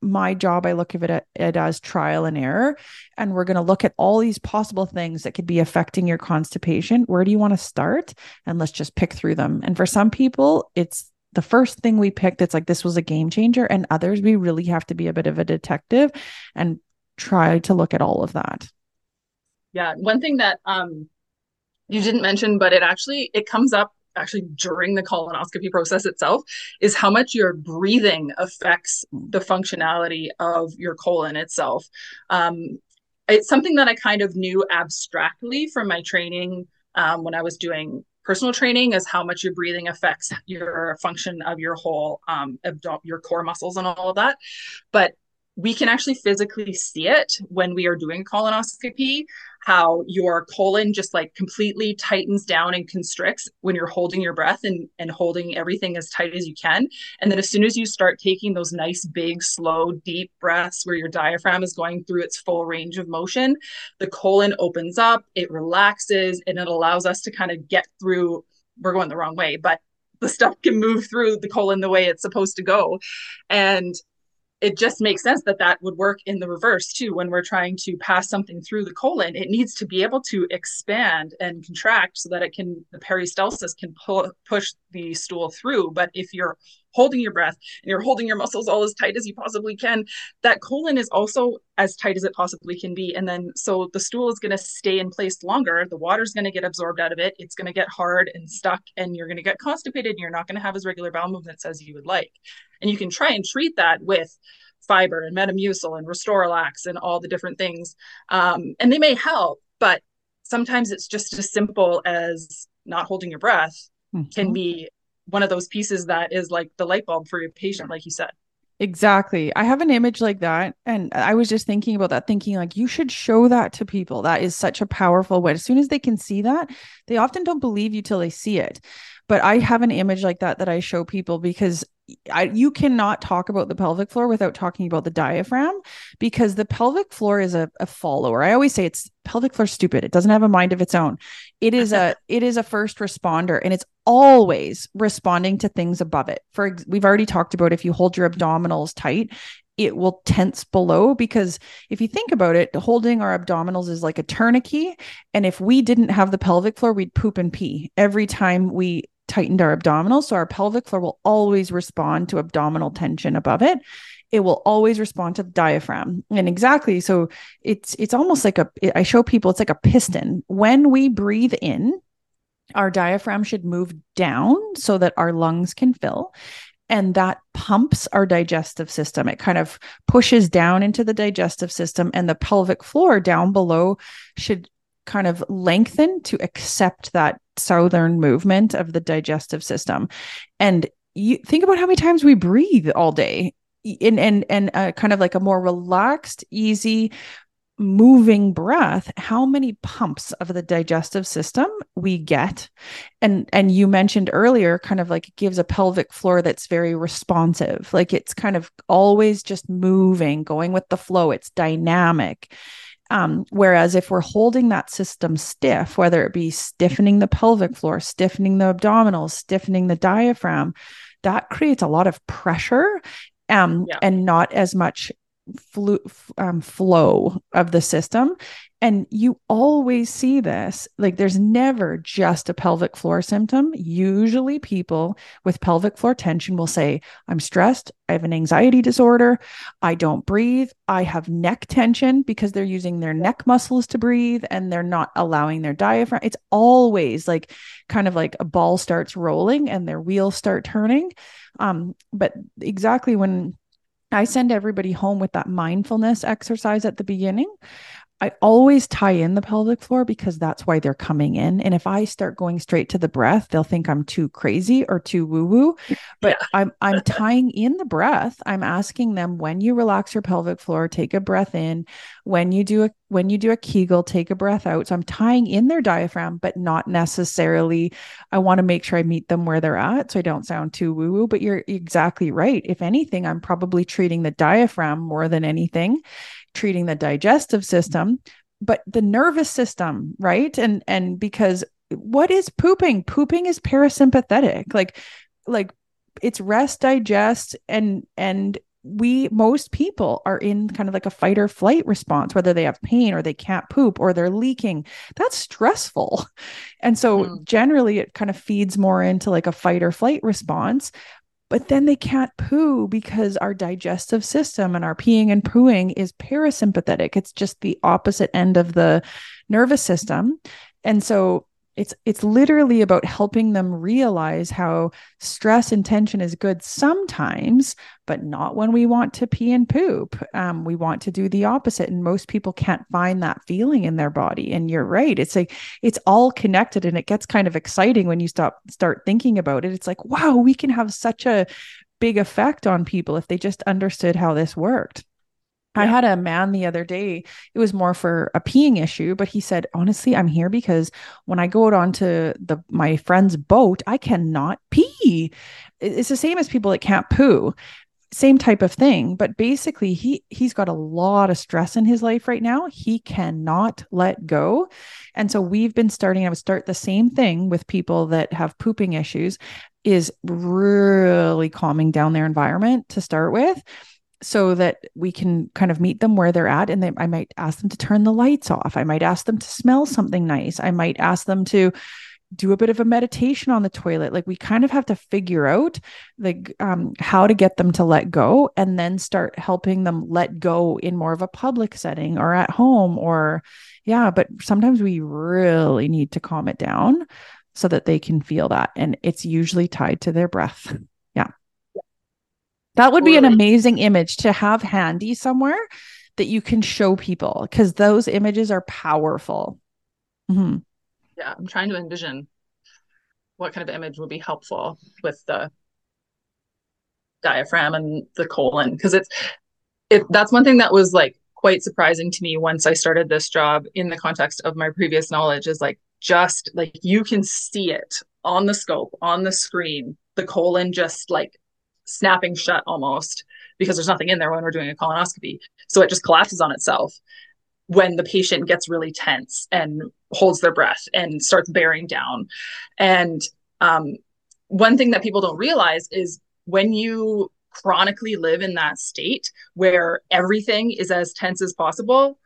[SPEAKER 1] my job, I look at it, it as trial and error. And we're going to look at all these possible things that could be affecting your constipation. Where do you want to start? And let's just pick through them. And for some people, it's the first thing we picked. It's like this was a game changer. And others, we really have to be a bit of a detective and try to look at all of that.
[SPEAKER 2] Yeah. One thing that um, you didn't mention, but it actually it comes up actually during the colonoscopy process itself is how much your breathing affects the functionality of your colon itself. Um, it's something that I kind of knew abstractly from my training um, when I was doing personal training is how much your breathing affects your function of your whole um, abdom- your core muscles and all of that. But we can actually physically see it when we are doing colonoscopy how your colon just like completely tightens down and constricts when you're holding your breath and, and holding everything as tight as you can. And then as soon as you start taking those nice, big, slow, deep breaths where your diaphragm is going through its full range of motion, the colon opens up, it relaxes, and it allows us to kind of get through. We're going the wrong way, but the stuff can move through the colon the way it's supposed to go. And it just makes sense that that would work in the reverse too. When we're trying to pass something through the colon it needs to be able to expand and contract so that it can the peristalsis can pull, push the stool through. But if you're holding your breath and you're holding your muscles all as tight as you possibly can that colon is also as tight as it possibly can be. And then so the stool is going to stay in place longer. The water's going to get absorbed out of it. It's going to get hard and stuck and you're going to get constipated. And you're not going to have as regular bowel movements as you would like. And you can try and treat that with fiber and Metamucil and RestoraLAX and all the different things. Um, and they may help, but sometimes it's just as simple as not holding your breath mm-hmm. can be one of those pieces that is like the light bulb for your patient, like you said.
[SPEAKER 1] Exactly. I have an image like that. And I was just thinking about that, thinking like you should show that to people. That is such a powerful way. As soon as they can see that, they often don't believe you till they see it. But I have an image like that that I show people because I, you cannot talk about the pelvic floor without talking about the diaphragm because the pelvic floor is a, a follower. I always say it's pelvic floor stupid. It doesn't have a mind of its own. It is a it is a first responder and it's always responding to things above it. For we've already talked about if you hold your abdominals tight, it will tense below because if you think about it, holding our abdominals is like a tourniquet. And if we didn't have the pelvic floor, we'd poop and pee every time we tightened our abdominals. So our pelvic floor will always respond to abdominal tension above it. It will always respond to the diaphragm. And exactly. So it's it's almost like a I show people it's like a piston. When we breathe in, our diaphragm should move down so that our lungs can fill and that pumps our digestive system. It kind of pushes down into the digestive system, and the pelvic floor down below should kind of lengthen to accept that southern movement of the digestive system. And you think about how many times we breathe all day. And and and uh, kind of like a more relaxed easy moving breath how many pumps of the digestive system we get. And and you mentioned earlier kind of like gives a pelvic floor that's very responsive. Like it's kind of always just moving going with the flow. It's dynamic um, whereas if we're holding that system stiff, whether it be stiffening the pelvic floor, stiffening the abdominals, stiffening the diaphragm, that creates a lot of pressure um, yeah. and not as much flu- um, flow of the system. And you always see this. Like there's never just a pelvic floor symptom. Usually people with pelvic floor tension will say, I'm stressed. I have an anxiety disorder. I don't breathe. I have neck tension because they're using their neck muscles to breathe and they're not allowing their diaphragm. It's always like kind of like a ball starts rolling and their wheels start turning. Um, but exactly when I send everybody home with that mindfulness exercise at the beginning. I always tie in the pelvic floor because that's why they're coming in. And if I start going straight to the breath, they'll think I'm too crazy or too woo woo. But yeah. I'm I'm tying in the breath. I'm asking them when you relax your pelvic floor, take a breath in. When you do a when you do a Kegel, take a breath out. So I'm tying in their diaphragm, but not necessarily. I want to make sure I meet them where they're at, so I don't sound too woo woo. But you're exactly right. If anything, I'm probably treating the diaphragm more than anything treating the digestive system but the nervous system right? And and because what is pooping? Pooping is parasympathetic. Like like it's rest digest and and we most people are in kind of like a fight or flight response whether they have pain or they can't poop or they're leaking. That's stressful. And so mm. generally it kind of feeds more into like a fight or flight response but then they can't poo because our digestive system and our peeing and pooing is parasympathetic. It's just the opposite end of the nervous system. And so it's it's literally about helping them realize how stress and tension is good sometimes but not when we want to pee and poop. Um, we want to do the opposite and most people can't find that feeling in their body. And you're right it's like it's all connected and it gets kind of exciting when you stop start thinking about it. It's like wow we can have such a big effect on people if they just understood how this worked I had a man the other day. It was more for a peeing issue, but he said, "Honestly, I'm here because when I go out onto the my friend's boat, I cannot pee. It's the same as people that can't poo. Same type of thing, but basically he he's got a lot of stress in his life right now. He cannot let go. And so we've been starting I would start the same thing with people that have pooping issues is really calming down their environment to start with so that we can kind of meet them where they're at and they, i might ask them to turn the lights off. I might ask them to smell something nice. I might ask them to do a bit of a meditation on the toilet. Like we kind of have to figure out like um, how to get them to let go and then start helping them let go in more of a public setting or at home or yeah but sometimes we really need to calm it down so that they can feel that. And it's usually tied to their breath that would be an amazing image to have handy somewhere that you can show people because those images are powerful.
[SPEAKER 2] Mm-hmm. Yeah, I'm trying to envision what kind of image would be helpful with the diaphragm and the colon because it's it that's one thing that was like quite surprising to me once I started this job in the context of my previous knowledge is like just like you can see it on the scope on the screen the colon just like snapping shut almost because there's nothing in there when we're doing a colonoscopy. So it just collapses on itself when the patient gets really tense and holds their breath and starts bearing down. And um, one thing that people don't realize is when you chronically live in that state where everything is as tense as possible,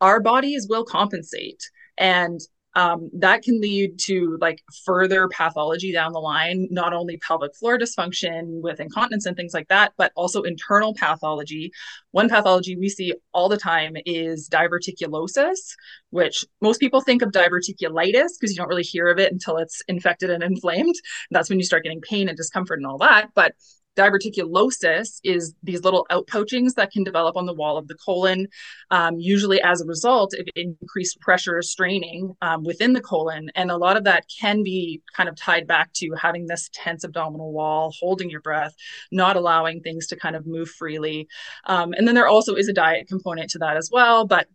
[SPEAKER 2] our bodies will compensate. And um, that can lead to like further pathology down the line, not only pelvic floor dysfunction with incontinence and things like that, but also internal pathology. One pathology we see all the time is diverticulosis, which most people think of diverticulitis because you don't really hear of it until it's infected and inflamed. That's when you start getting pain and discomfort and all that. But diverticulosis is these little outpouchings that can develop on the wall of the colon, um, usually as a result of increased pressure straining um, within the colon. And a lot of that can be kind of tied back to having this tense abdominal wall, holding your breath, not allowing things to kind of move freely. Um, and then there also is a diet component to that as well. But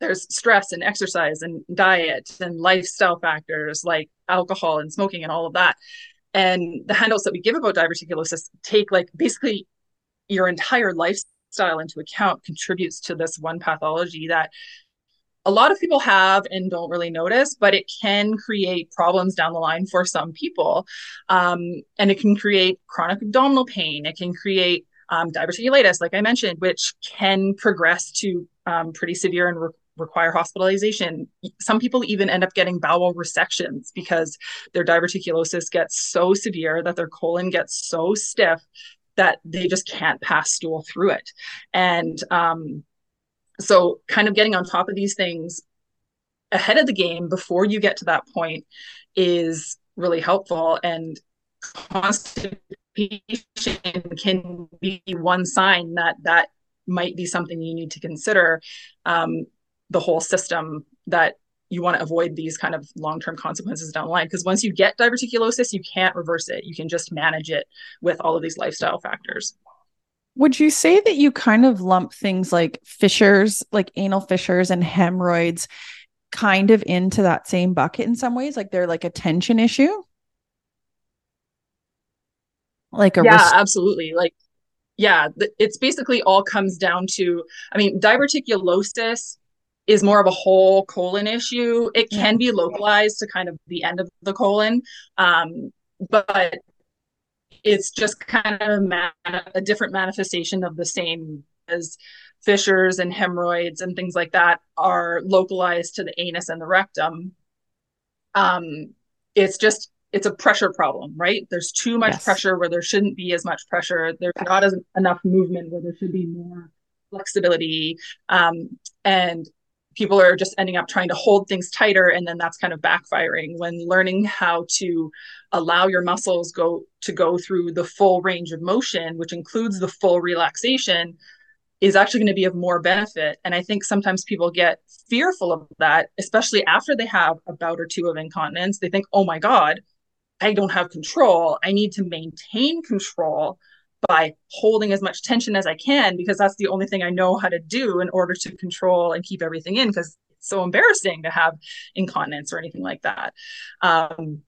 [SPEAKER 2] there's stress and exercise and diet and lifestyle factors like alcohol and smoking and all of that and the handouts that we give about diverticulosis take like basically your entire lifestyle into account contributes to this one pathology that a lot of people have and don't really notice, but it can create problems down the line for some people. Um, and it can create chronic abdominal pain. It can create um, diverticulitis, like I mentioned, which can progress to um, pretty severe and re- require hospitalization. Some people even end up getting bowel resections because their diverticulosis gets so severe that their colon gets so stiff that they just can't pass stool through it. And um, so, kind of getting on top of these things ahead of the game before you get to that point is really helpful. And constipation can be one sign that that might be something you need to consider um, the whole system that you want to avoid these kind of long-term consequences down the line. Because once you get diverticulosis you can't reverse it. You can just manage it with all of these lifestyle factors.
[SPEAKER 1] Would you say that you kind of lump things like fissures like anal fissures and hemorrhoids kind of into that same bucket in some ways? Like they're like a tension issue?
[SPEAKER 2] Like a yeah res- absolutely. Like yeah it's basically all comes down to i mean diverticulosis is more of a whole colon issue it can be localized to kind of the end of the colon um, but it's just kind of a different manifestation of the same as fissures and hemorrhoids and things like that are localized to the anus and the rectum um, it's just it's a pressure problem, right? There's too much yes. pressure where there shouldn't be as much pressure. There's not as enough movement where there should be more flexibility. Um, and people are just ending up trying to hold things tighter and then that's kind of backfiring when learning how to allow your muscles go to go through the full range of motion which includes the full relaxation is actually going to be of more benefit. And i think sometimes people get fearful of that especially after they have a bout or two of incontinence. They think oh my god I don't have control. I need to maintain control by holding as much tension as I can because that's the only thing I know how to do in order to control and keep everything in because it's so embarrassing to have incontinence or anything like that. Um,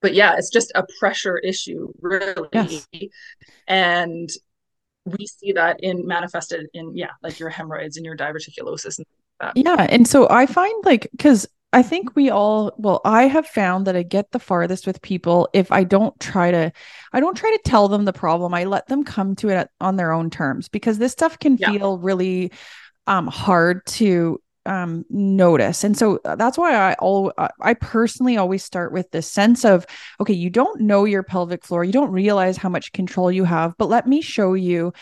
[SPEAKER 2] but yeah, it's just a pressure issue, really. Yes. And we see that in manifested in yeah, like your hemorrhoids and your diverticulosis and
[SPEAKER 1] yeah. And so I find like because I think we all, well, I have found that I get the farthest with people if I don't try to, I don't try to tell them the problem. I let them come to it on their own terms because this stuff can yeah. feel really um, hard to um, notice. And so uh, that's why I all I personally always start with this sense of okay, you don't know your pelvic floor, you don't realize how much control you have, but let me show you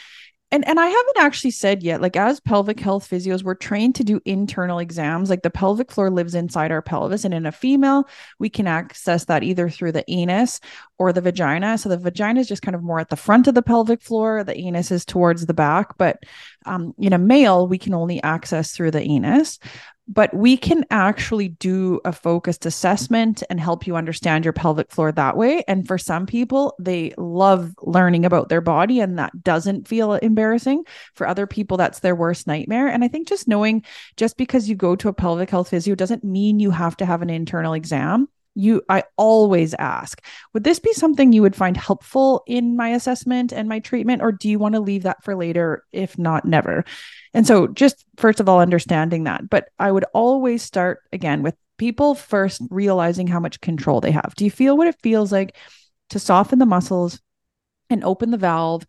[SPEAKER 1] and and I haven't actually said yet like as pelvic health physios we're trained to do internal exams. Like the pelvic floor lives inside our pelvis and in a female we can access that either through the anus or the vagina. So the vagina is just kind of more at the front of the pelvic floor. The anus is towards the back. But um, in a male we can only access through the anus but we can actually do a focused assessment and help you understand your pelvic floor that way. And for some people, they love learning about their body and that doesn't feel embarrassing. For other people, that's their worst nightmare. And I think just knowing just because you go to a pelvic health physio doesn't mean you have to have an internal exam you i always ask would this be something you would find helpful in my assessment and my treatment or do you want to leave that for later if not never? And so just first of all understanding that. But i would always start again with people first realizing how much control they have. Do you feel what it feels like to soften the muscles and open the valve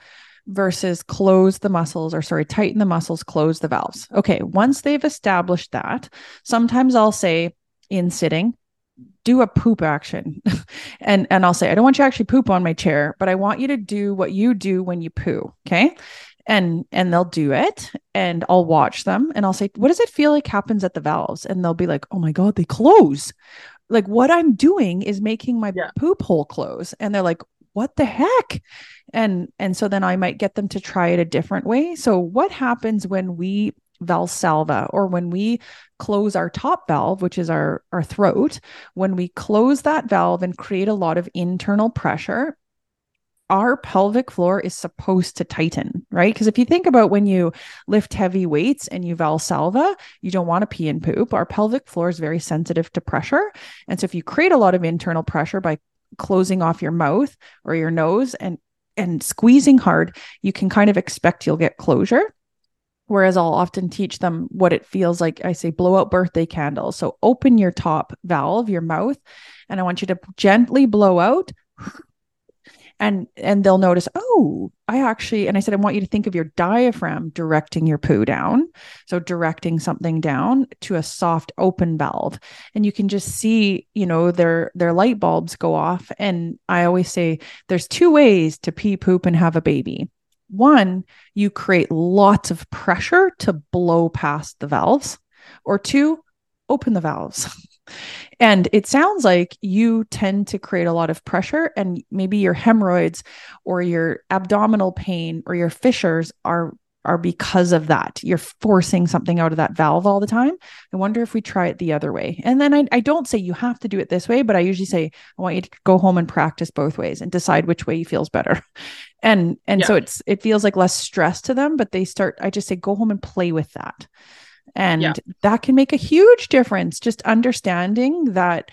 [SPEAKER 1] versus close the muscles or sorry tighten the muscles close the valves? Okay once they've established that sometimes i'll say in sitting do a poop action. And and I'll say I don't want you to actually poop on my chair but I want you to do what you do when you poo okay? And and they'll do it and I'll watch them and I'll say what does it feel like happens at the valves? And they'll be like oh my god they close. Like what I'm doing is making my yeah. poop hole close and they're like what the heck? And and so then I might get them to try it a different way. So what happens when we valsalva or when we close our top valve which is our our throat when we close that valve and create a lot of internal pressure our pelvic floor is supposed to tighten, right? Because if you think about when you lift heavy weights and you valsalva, you don't want to pee and poop. Our pelvic floor is very sensitive to pressure. And so if you create a lot of internal pressure by closing off your mouth or your nose and and squeezing hard, you can kind of expect you'll get closure. Whereas I'll often teach them what it feels like. I say, blow out birthday candles. So open your top valve, your mouth, and I want you to gently blow out. And and they'll notice oh i actually and i said i want you to think of your diaphragm directing your poo down. So directing something down to a soft open valve. And you can just see you know their their light bulbs go off. And i always say there's two ways to pee poop and have a baby one you create lots of pressure to blow past the valves or two open the valves. And it sounds like you tend to create a lot of pressure, and maybe your hemorrhoids or your abdominal pain or your fissures are are because of that. You're forcing something out of that valve all the time. I wonder if we try it the other way. And then I, I don't say you have to do it this way, but I usually say I want you to go home and practice both ways and decide which way feels better. And and yeah. so it's it feels like less stress to them, but they start. I just say go home and play with that. And yeah. that can make a huge difference. Just understanding that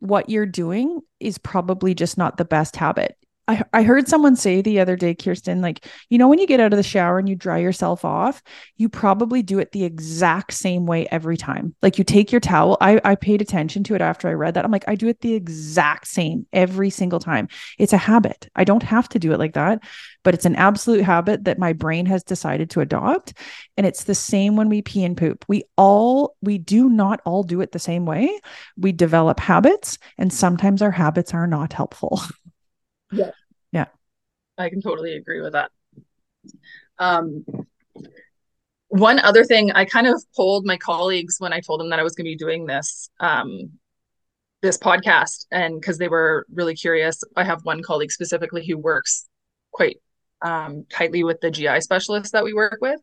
[SPEAKER 1] what you're doing is probably just not the best habit. I, I heard someone say the other day, Kirsten, like, you know, when you get out of the shower and you dry yourself off, you probably do it the exact same way every time. Like you take your towel. I, I paid attention to it after I read that. I'm like, I do it the exact same every single time. It's a habit. I don't have to do it like that, but it's an absolute habit that my brain has decided to adopt. And it's the same when we pee and poop. We all, we do not all do it the same way. We develop habits, and sometimes our habits are not helpful.
[SPEAKER 2] Yeah.
[SPEAKER 1] Yeah.
[SPEAKER 2] I can totally agree with that. Um, one other thing, I kind of polled my colleagues when I told them that I was going to be doing this um, this podcast, and because they were really curious. I have one colleague specifically who works quite um, tightly with the GI specialists that we work with.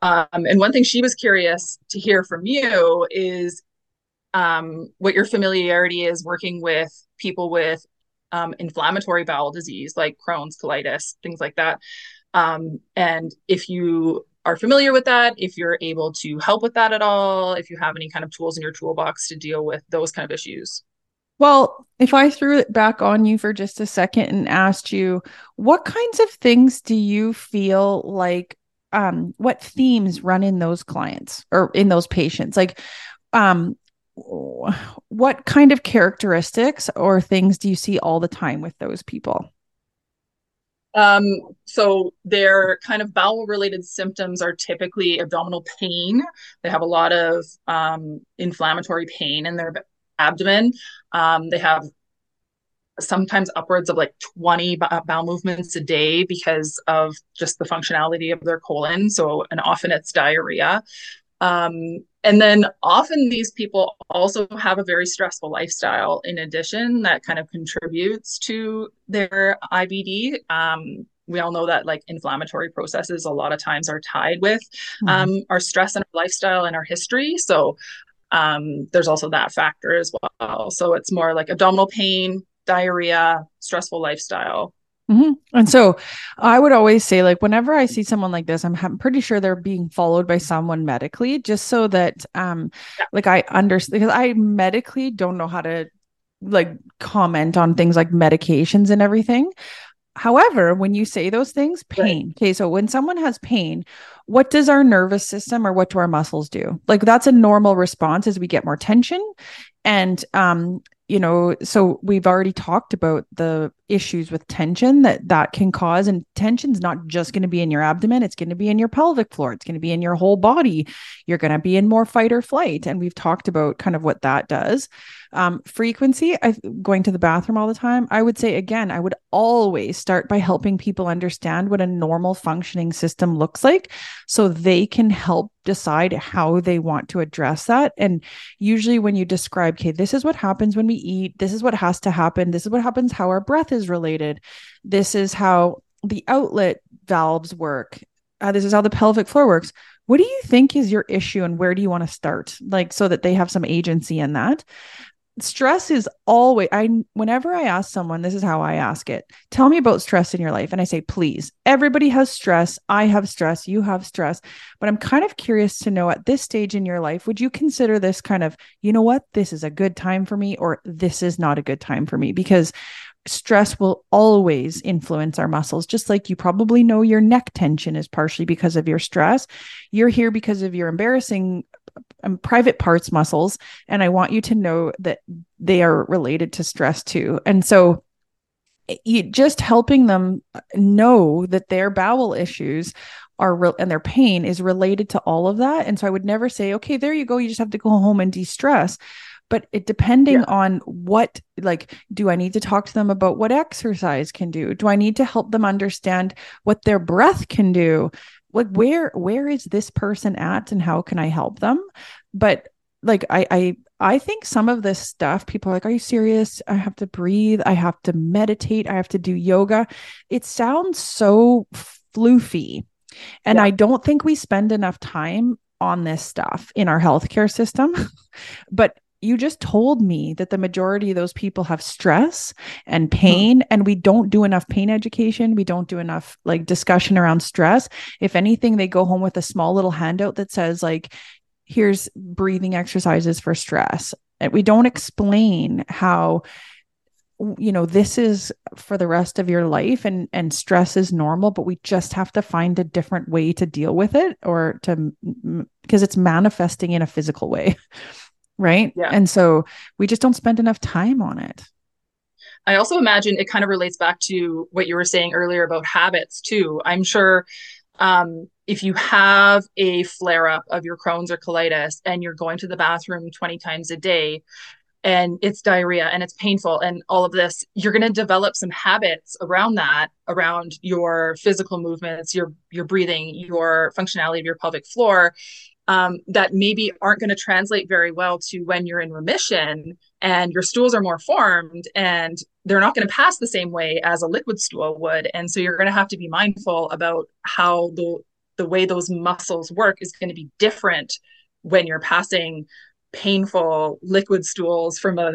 [SPEAKER 2] Um, and one thing she was curious to hear from you is um, what your familiarity is working with people with um, inflammatory bowel disease like Crohn's, colitis, things like that. Um, and if you are familiar with that, if you're able to help with that at all, if you have any kind of tools in your toolbox to deal with those kind of issues.
[SPEAKER 1] Well, if I threw it back on you for just a second and asked you, what kinds of things do you feel like um what themes run in those clients or in those patients? Like um what kind of characteristics or things do you see all the time with those people?
[SPEAKER 2] Um, so their kind of bowel related symptoms are typically abdominal pain. They have a lot of um, inflammatory pain in their abdomen. Um, they have sometimes upwards of like 20 bowel movements a day because of just the functionality of their colon. So, and often it's diarrhea. Um, and then often these people also have a very stressful lifestyle in addition that kind of contributes to their IBD. Um, we all know that like inflammatory processes a lot of times are tied with mm-hmm. um, our stress and our lifestyle and our history. So um, there's also that factor as well. So it's more like abdominal pain, diarrhea, stressful lifestyle,
[SPEAKER 1] Mm-hmm. And so I would always say, like, whenever I see someone like this, I'm, I'm pretty sure they're being followed by someone medically, just so that, um, yeah. like, I understand because I medically don't know how to like comment on things like medications and everything. However, when you say those things, pain. Right. Okay. So when someone has pain, what does our nervous system or what do our muscles do? Like that's a normal response as we get more tension. And um, you know so we've already talked about the issues with tension that that can cause and tension's not just going to be in your abdomen it's going to be in your pelvic floor it's going to be in your whole body. You're going to be in more fight or flight and we've talked about kind of what that does. Um, frequency I, going to the bathroom all the time i would say again i would always start by helping people understand what a normal functioning system looks like so they can help decide how they want to address that. And usually when you describe okay this is what happens when we eat this is what has to happen this is what happens how our breath is related this is how the outlet valves work. Uh, this is how the pelvic floor works. What do you think is your issue and where do you want to start? Like so that they have some agency in that. Stress is always i whenever i ask someone this is how i ask it tell me about stress in your life. And i say please everybody has stress. I have stress. You have stress. But i'm kind of curious to know at this stage in your life would you consider this kind of you know what? This is a good time for me or this is not a good time for me? Because stress will always influence our muscles just like you probably know your neck tension is partially because of your stress you're here because of your embarrassing um, private parts muscles and i want you to know that they are related to stress too and so you just helping them know that their bowel issues are real and their pain is related to all of that. And so I would never say, okay, there you go. You just have to go home and de-stress. But it depending yeah. on what, like, do I need to talk to them about what exercise can do? Do I need to help them understand what their breath can do? Like, where where is this person at, and how can I help them? But like, I I I think some of this stuff, people are like, Are you serious? I have to breathe. I have to meditate. I have to do yoga. It sounds so floofy. And yeah. I don't think we spend enough time on this stuff in our healthcare system. but you just told me that the majority of those people have stress and hmm. pain mm-hmm. and we don't do enough pain education we don't do enough like discussion around stress if anything they go home with a small little handout that says like here's breathing exercises for stress and we don't explain how you know this is for the rest of your life and and stress is normal but we just have to find a different way to deal with it or to because it's manifesting in a physical way right? Yeah. and so we just don't spend enough time on it.
[SPEAKER 2] I also imagine it kind of relates back to what you were saying earlier about habits too. I'm sure um, if you have a flare up of your Crohn's or colitis and you're going to the bathroom 20 times a day, and it's diarrhea and it's painful and all of this you're going to develop some habits around that around your physical movements your your breathing your functionality of your pelvic floor um, that maybe aren't going to translate very well to when you're in remission and your stools are more formed and they're not going to pass the same way as a liquid stool would. And so you're going to have to be mindful about how the the way those muscles work is going to be different when you're passing painful liquid stools from a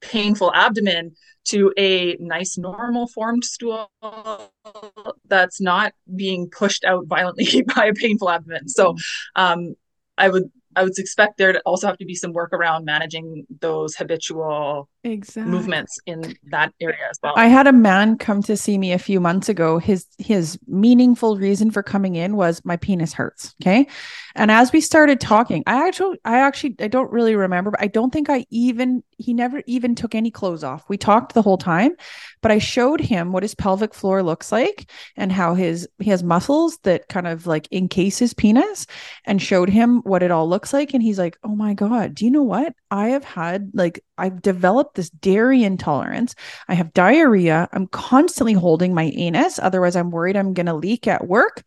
[SPEAKER 2] painful abdomen to a nice normal formed stool that's not being pushed out violently by a painful abdomen. So um, i would I would expect there to also have to be some work around managing those habitual exactly. movements in that area as well.
[SPEAKER 1] I had a man come to see me a few months ago. His his meaningful reason for coming in was my penis hurts. Okay. And as we started talking, I actually I actually I don't really remember, but I don't think I even he never even took any clothes off. We talked the whole time, but I showed him what his pelvic floor looks like and how his he has muscles that kind of like encase his penis and showed him what it all looks like and he's like, "Oh my god, do you know what? I have had like I've developed this dairy intolerance. I have diarrhea. I'm constantly holding my anus. Otherwise, I'm worried I'm going to leak at work.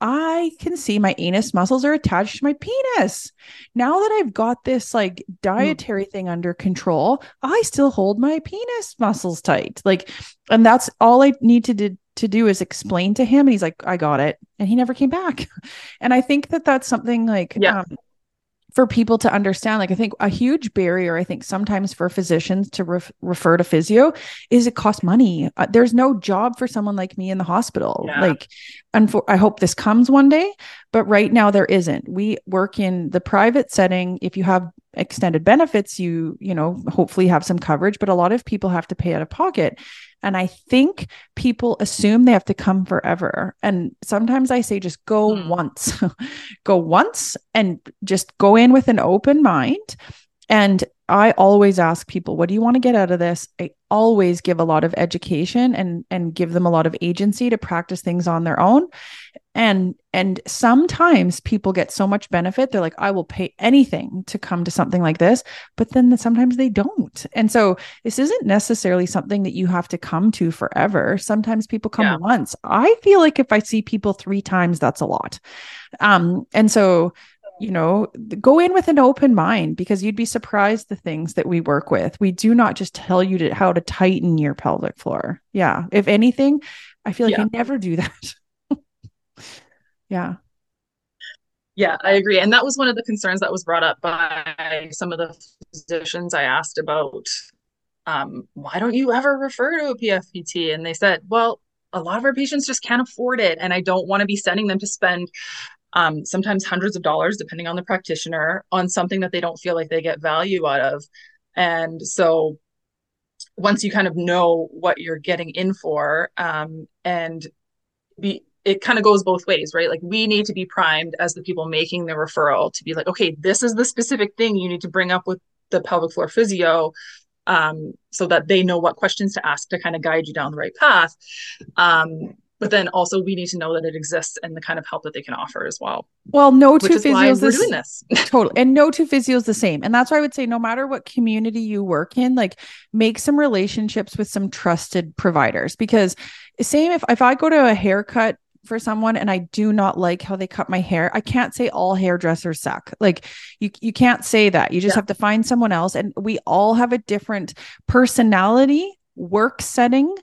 [SPEAKER 1] I can see my anus muscles are attached to my penis. Now that I've got this like dietary mm. thing under control, I still hold my penis muscles tight. Like, and that's all I need to do to do is explain to him and he's like i got it and he never came back and i think that that's something like yeah. um, for people to understand like i think a huge barrier i think sometimes for physicians to ref- refer to physio is it costs money. Uh, there's no job for someone like me in the hospital. Yeah. like and for, i hope this comes one day but right now there isn't. We work in the private setting. If you have extended benefits you you know hopefully have some coverage but a lot of people have to pay out of pocket and I think people assume they have to come forever. And sometimes I say, just go mm. once, go once and just go in with an open mind. And I always ask people, what do you want to get out of this? I always give a lot of education and and give them a lot of agency to practice things on their own and and sometimes people get so much benefit they're like i will pay anything to come to something like this but then sometimes they don't and so this isn't necessarily something that you have to come to forever sometimes people come yeah. once i feel like if i see people 3 times that's a lot um and so you know, go in with an open mind because you'd be surprised the things that we work with. We do not just tell you to, how to tighten your pelvic floor. Yeah. If anything, I feel like yeah. we never do that. Yeah.
[SPEAKER 2] Yeah, I agree. And that was one of the concerns that was brought up by some of the physicians I asked about um, why don't you ever refer to a PFPT? And they said, well, a lot of our patients just can't afford it. And I don't want to be sending them to spend um, sometimes hundreds of dollars, depending on the practitioner, on something that they don't feel like they get value out of. And so once you kind of know what you're getting in for um, and be it kind of goes both ways, right? Like we need to be primed as the people making the referral to be like, okay, this is the specific thing you need to bring up with the pelvic floor physio um, so that they know what questions to ask to kind of guide you down the right path. Um, but then also we need to know that it exists and the kind of help that they can offer as well.
[SPEAKER 1] Well, no two physios
[SPEAKER 2] we're doing this.
[SPEAKER 1] totally. And no two physios the same. And that's why I would say no matter what community you work in, like make some relationships with some trusted providers because same if if I go to a haircut for someone and I do not like how they cut my hair, I can't say all hairdressers suck. Like you you can't say that. You just yeah. have to find someone else and we all have a different personality, work setting,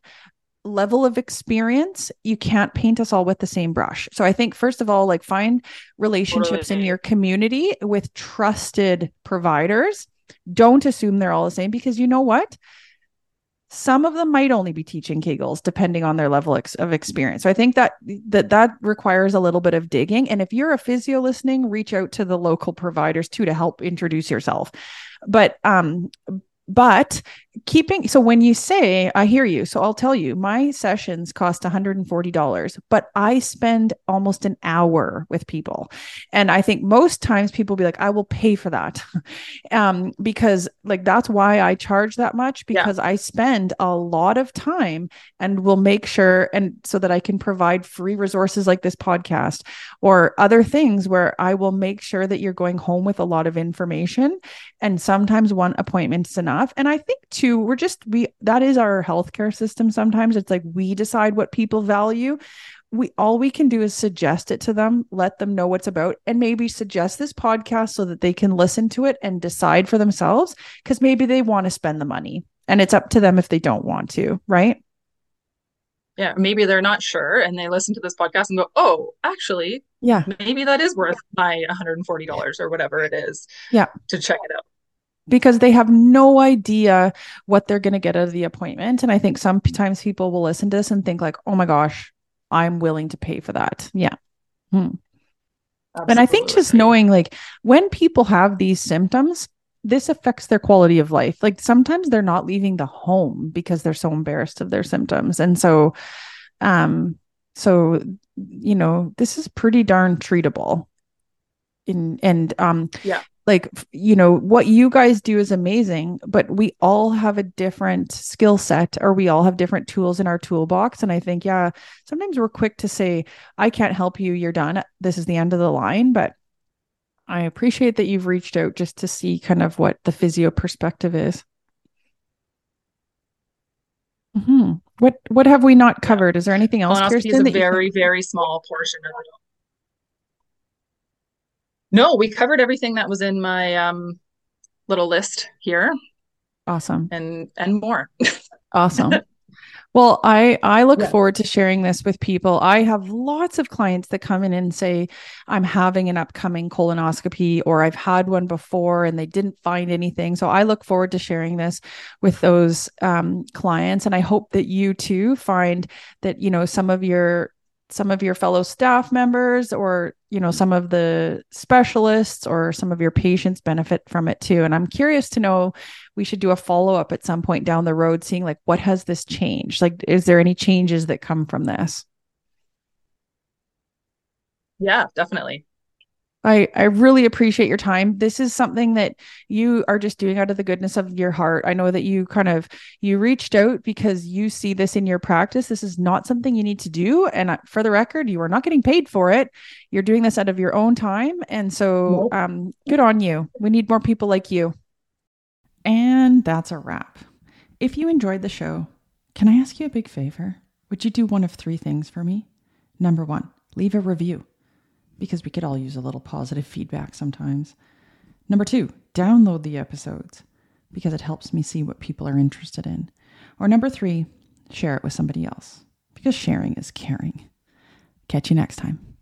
[SPEAKER 1] level of experience. You can't paint us all with the same brush. So I think first of all like find relationships in your community with trusted providers. Don't assume they're all the same because you know what? Some of them might only be teaching kegels depending on their level ex- of experience. So i think that that that requires a little bit of digging. And if you're a physio listening reach out to the local providers too to help introduce yourself. But um but keeping so when you say i hear you so i'll tell you my sessions cost $140 but i spend almost an hour with people. And i think most times people be like i will pay for that. Um because like that's why i charge that much because yeah. i spend a lot of time and will make sure and so that i can provide free resources like this podcast or other things where i will make sure that you're going home with a lot of information and sometimes one appointment is enough. And i think to we're just we that is our healthcare system sometimes. It's like we decide what people value. We all we can do is suggest it to them let them know what's about and maybe suggest this podcast so that they can listen to it and decide for themselves because maybe they want to spend the money and it's up to them if they don't want to right?
[SPEAKER 2] Yeah maybe they're not sure and they listen to this podcast and go oh actually
[SPEAKER 1] yeah.
[SPEAKER 2] maybe that is worth my $140 or whatever it is
[SPEAKER 1] yeah.
[SPEAKER 2] to check it out
[SPEAKER 1] because they have no idea what they're going to get out of the appointment. And I think sometimes people will listen to this and think like, "Oh my gosh, I'm willing to pay for that." Yeah. Hmm. And I think just knowing like when people have these symptoms, this affects their quality of life. Like sometimes they're not leaving the home because they're so embarrassed of their symptoms. And so um so you know, this is pretty darn treatable. In and um
[SPEAKER 2] yeah
[SPEAKER 1] like you know what you guys do is amazing but we all have a different skill set or we all have different tools in our toolbox. And i think yeah sometimes we're quick to say i can't help you you're done this is the end of the line. But i appreciate that you've reached out just to see kind of what the physio perspective is. Mm-hmm. what what have we not covered? Is there anything else
[SPEAKER 2] Kirsten, is a very very small portion of it no, we covered everything that was in my um, little list here.
[SPEAKER 1] Awesome.
[SPEAKER 2] And and more.
[SPEAKER 1] awesome. Well, I I look yeah. forward to sharing this with people. I have lots of clients that come in and say I'm having an upcoming colonoscopy or I've had one before and they didn't find anything. So I look forward to sharing this with those um, clients and I hope that you too find that you know some of your some of your fellow staff members or you know some of the specialists or some of your patients benefit from it too. And i'm curious to know we should do a follow up at some point down the road seeing like what has this changed? Like is there any changes that come from this?
[SPEAKER 2] Yeah definitely
[SPEAKER 1] I, I really appreciate your time. This is something that you are just doing out of the goodness of your heart. I know that you kind of you reached out because you see this in your practice. This is not something you need to do. And for the record, you are not getting paid for it. You're doing this out of your own time. And so nope. um, good on you. We need more people like you. And that's a wrap. If you enjoyed the show, can I ask you a big favor? Would you do one of three things for me? Number one, leave a review because we could all use a little positive feedback sometimes. Number two, download the episodes because it helps me see what people are interested in. Or number three, share it with somebody else because sharing is caring. Catch you next time.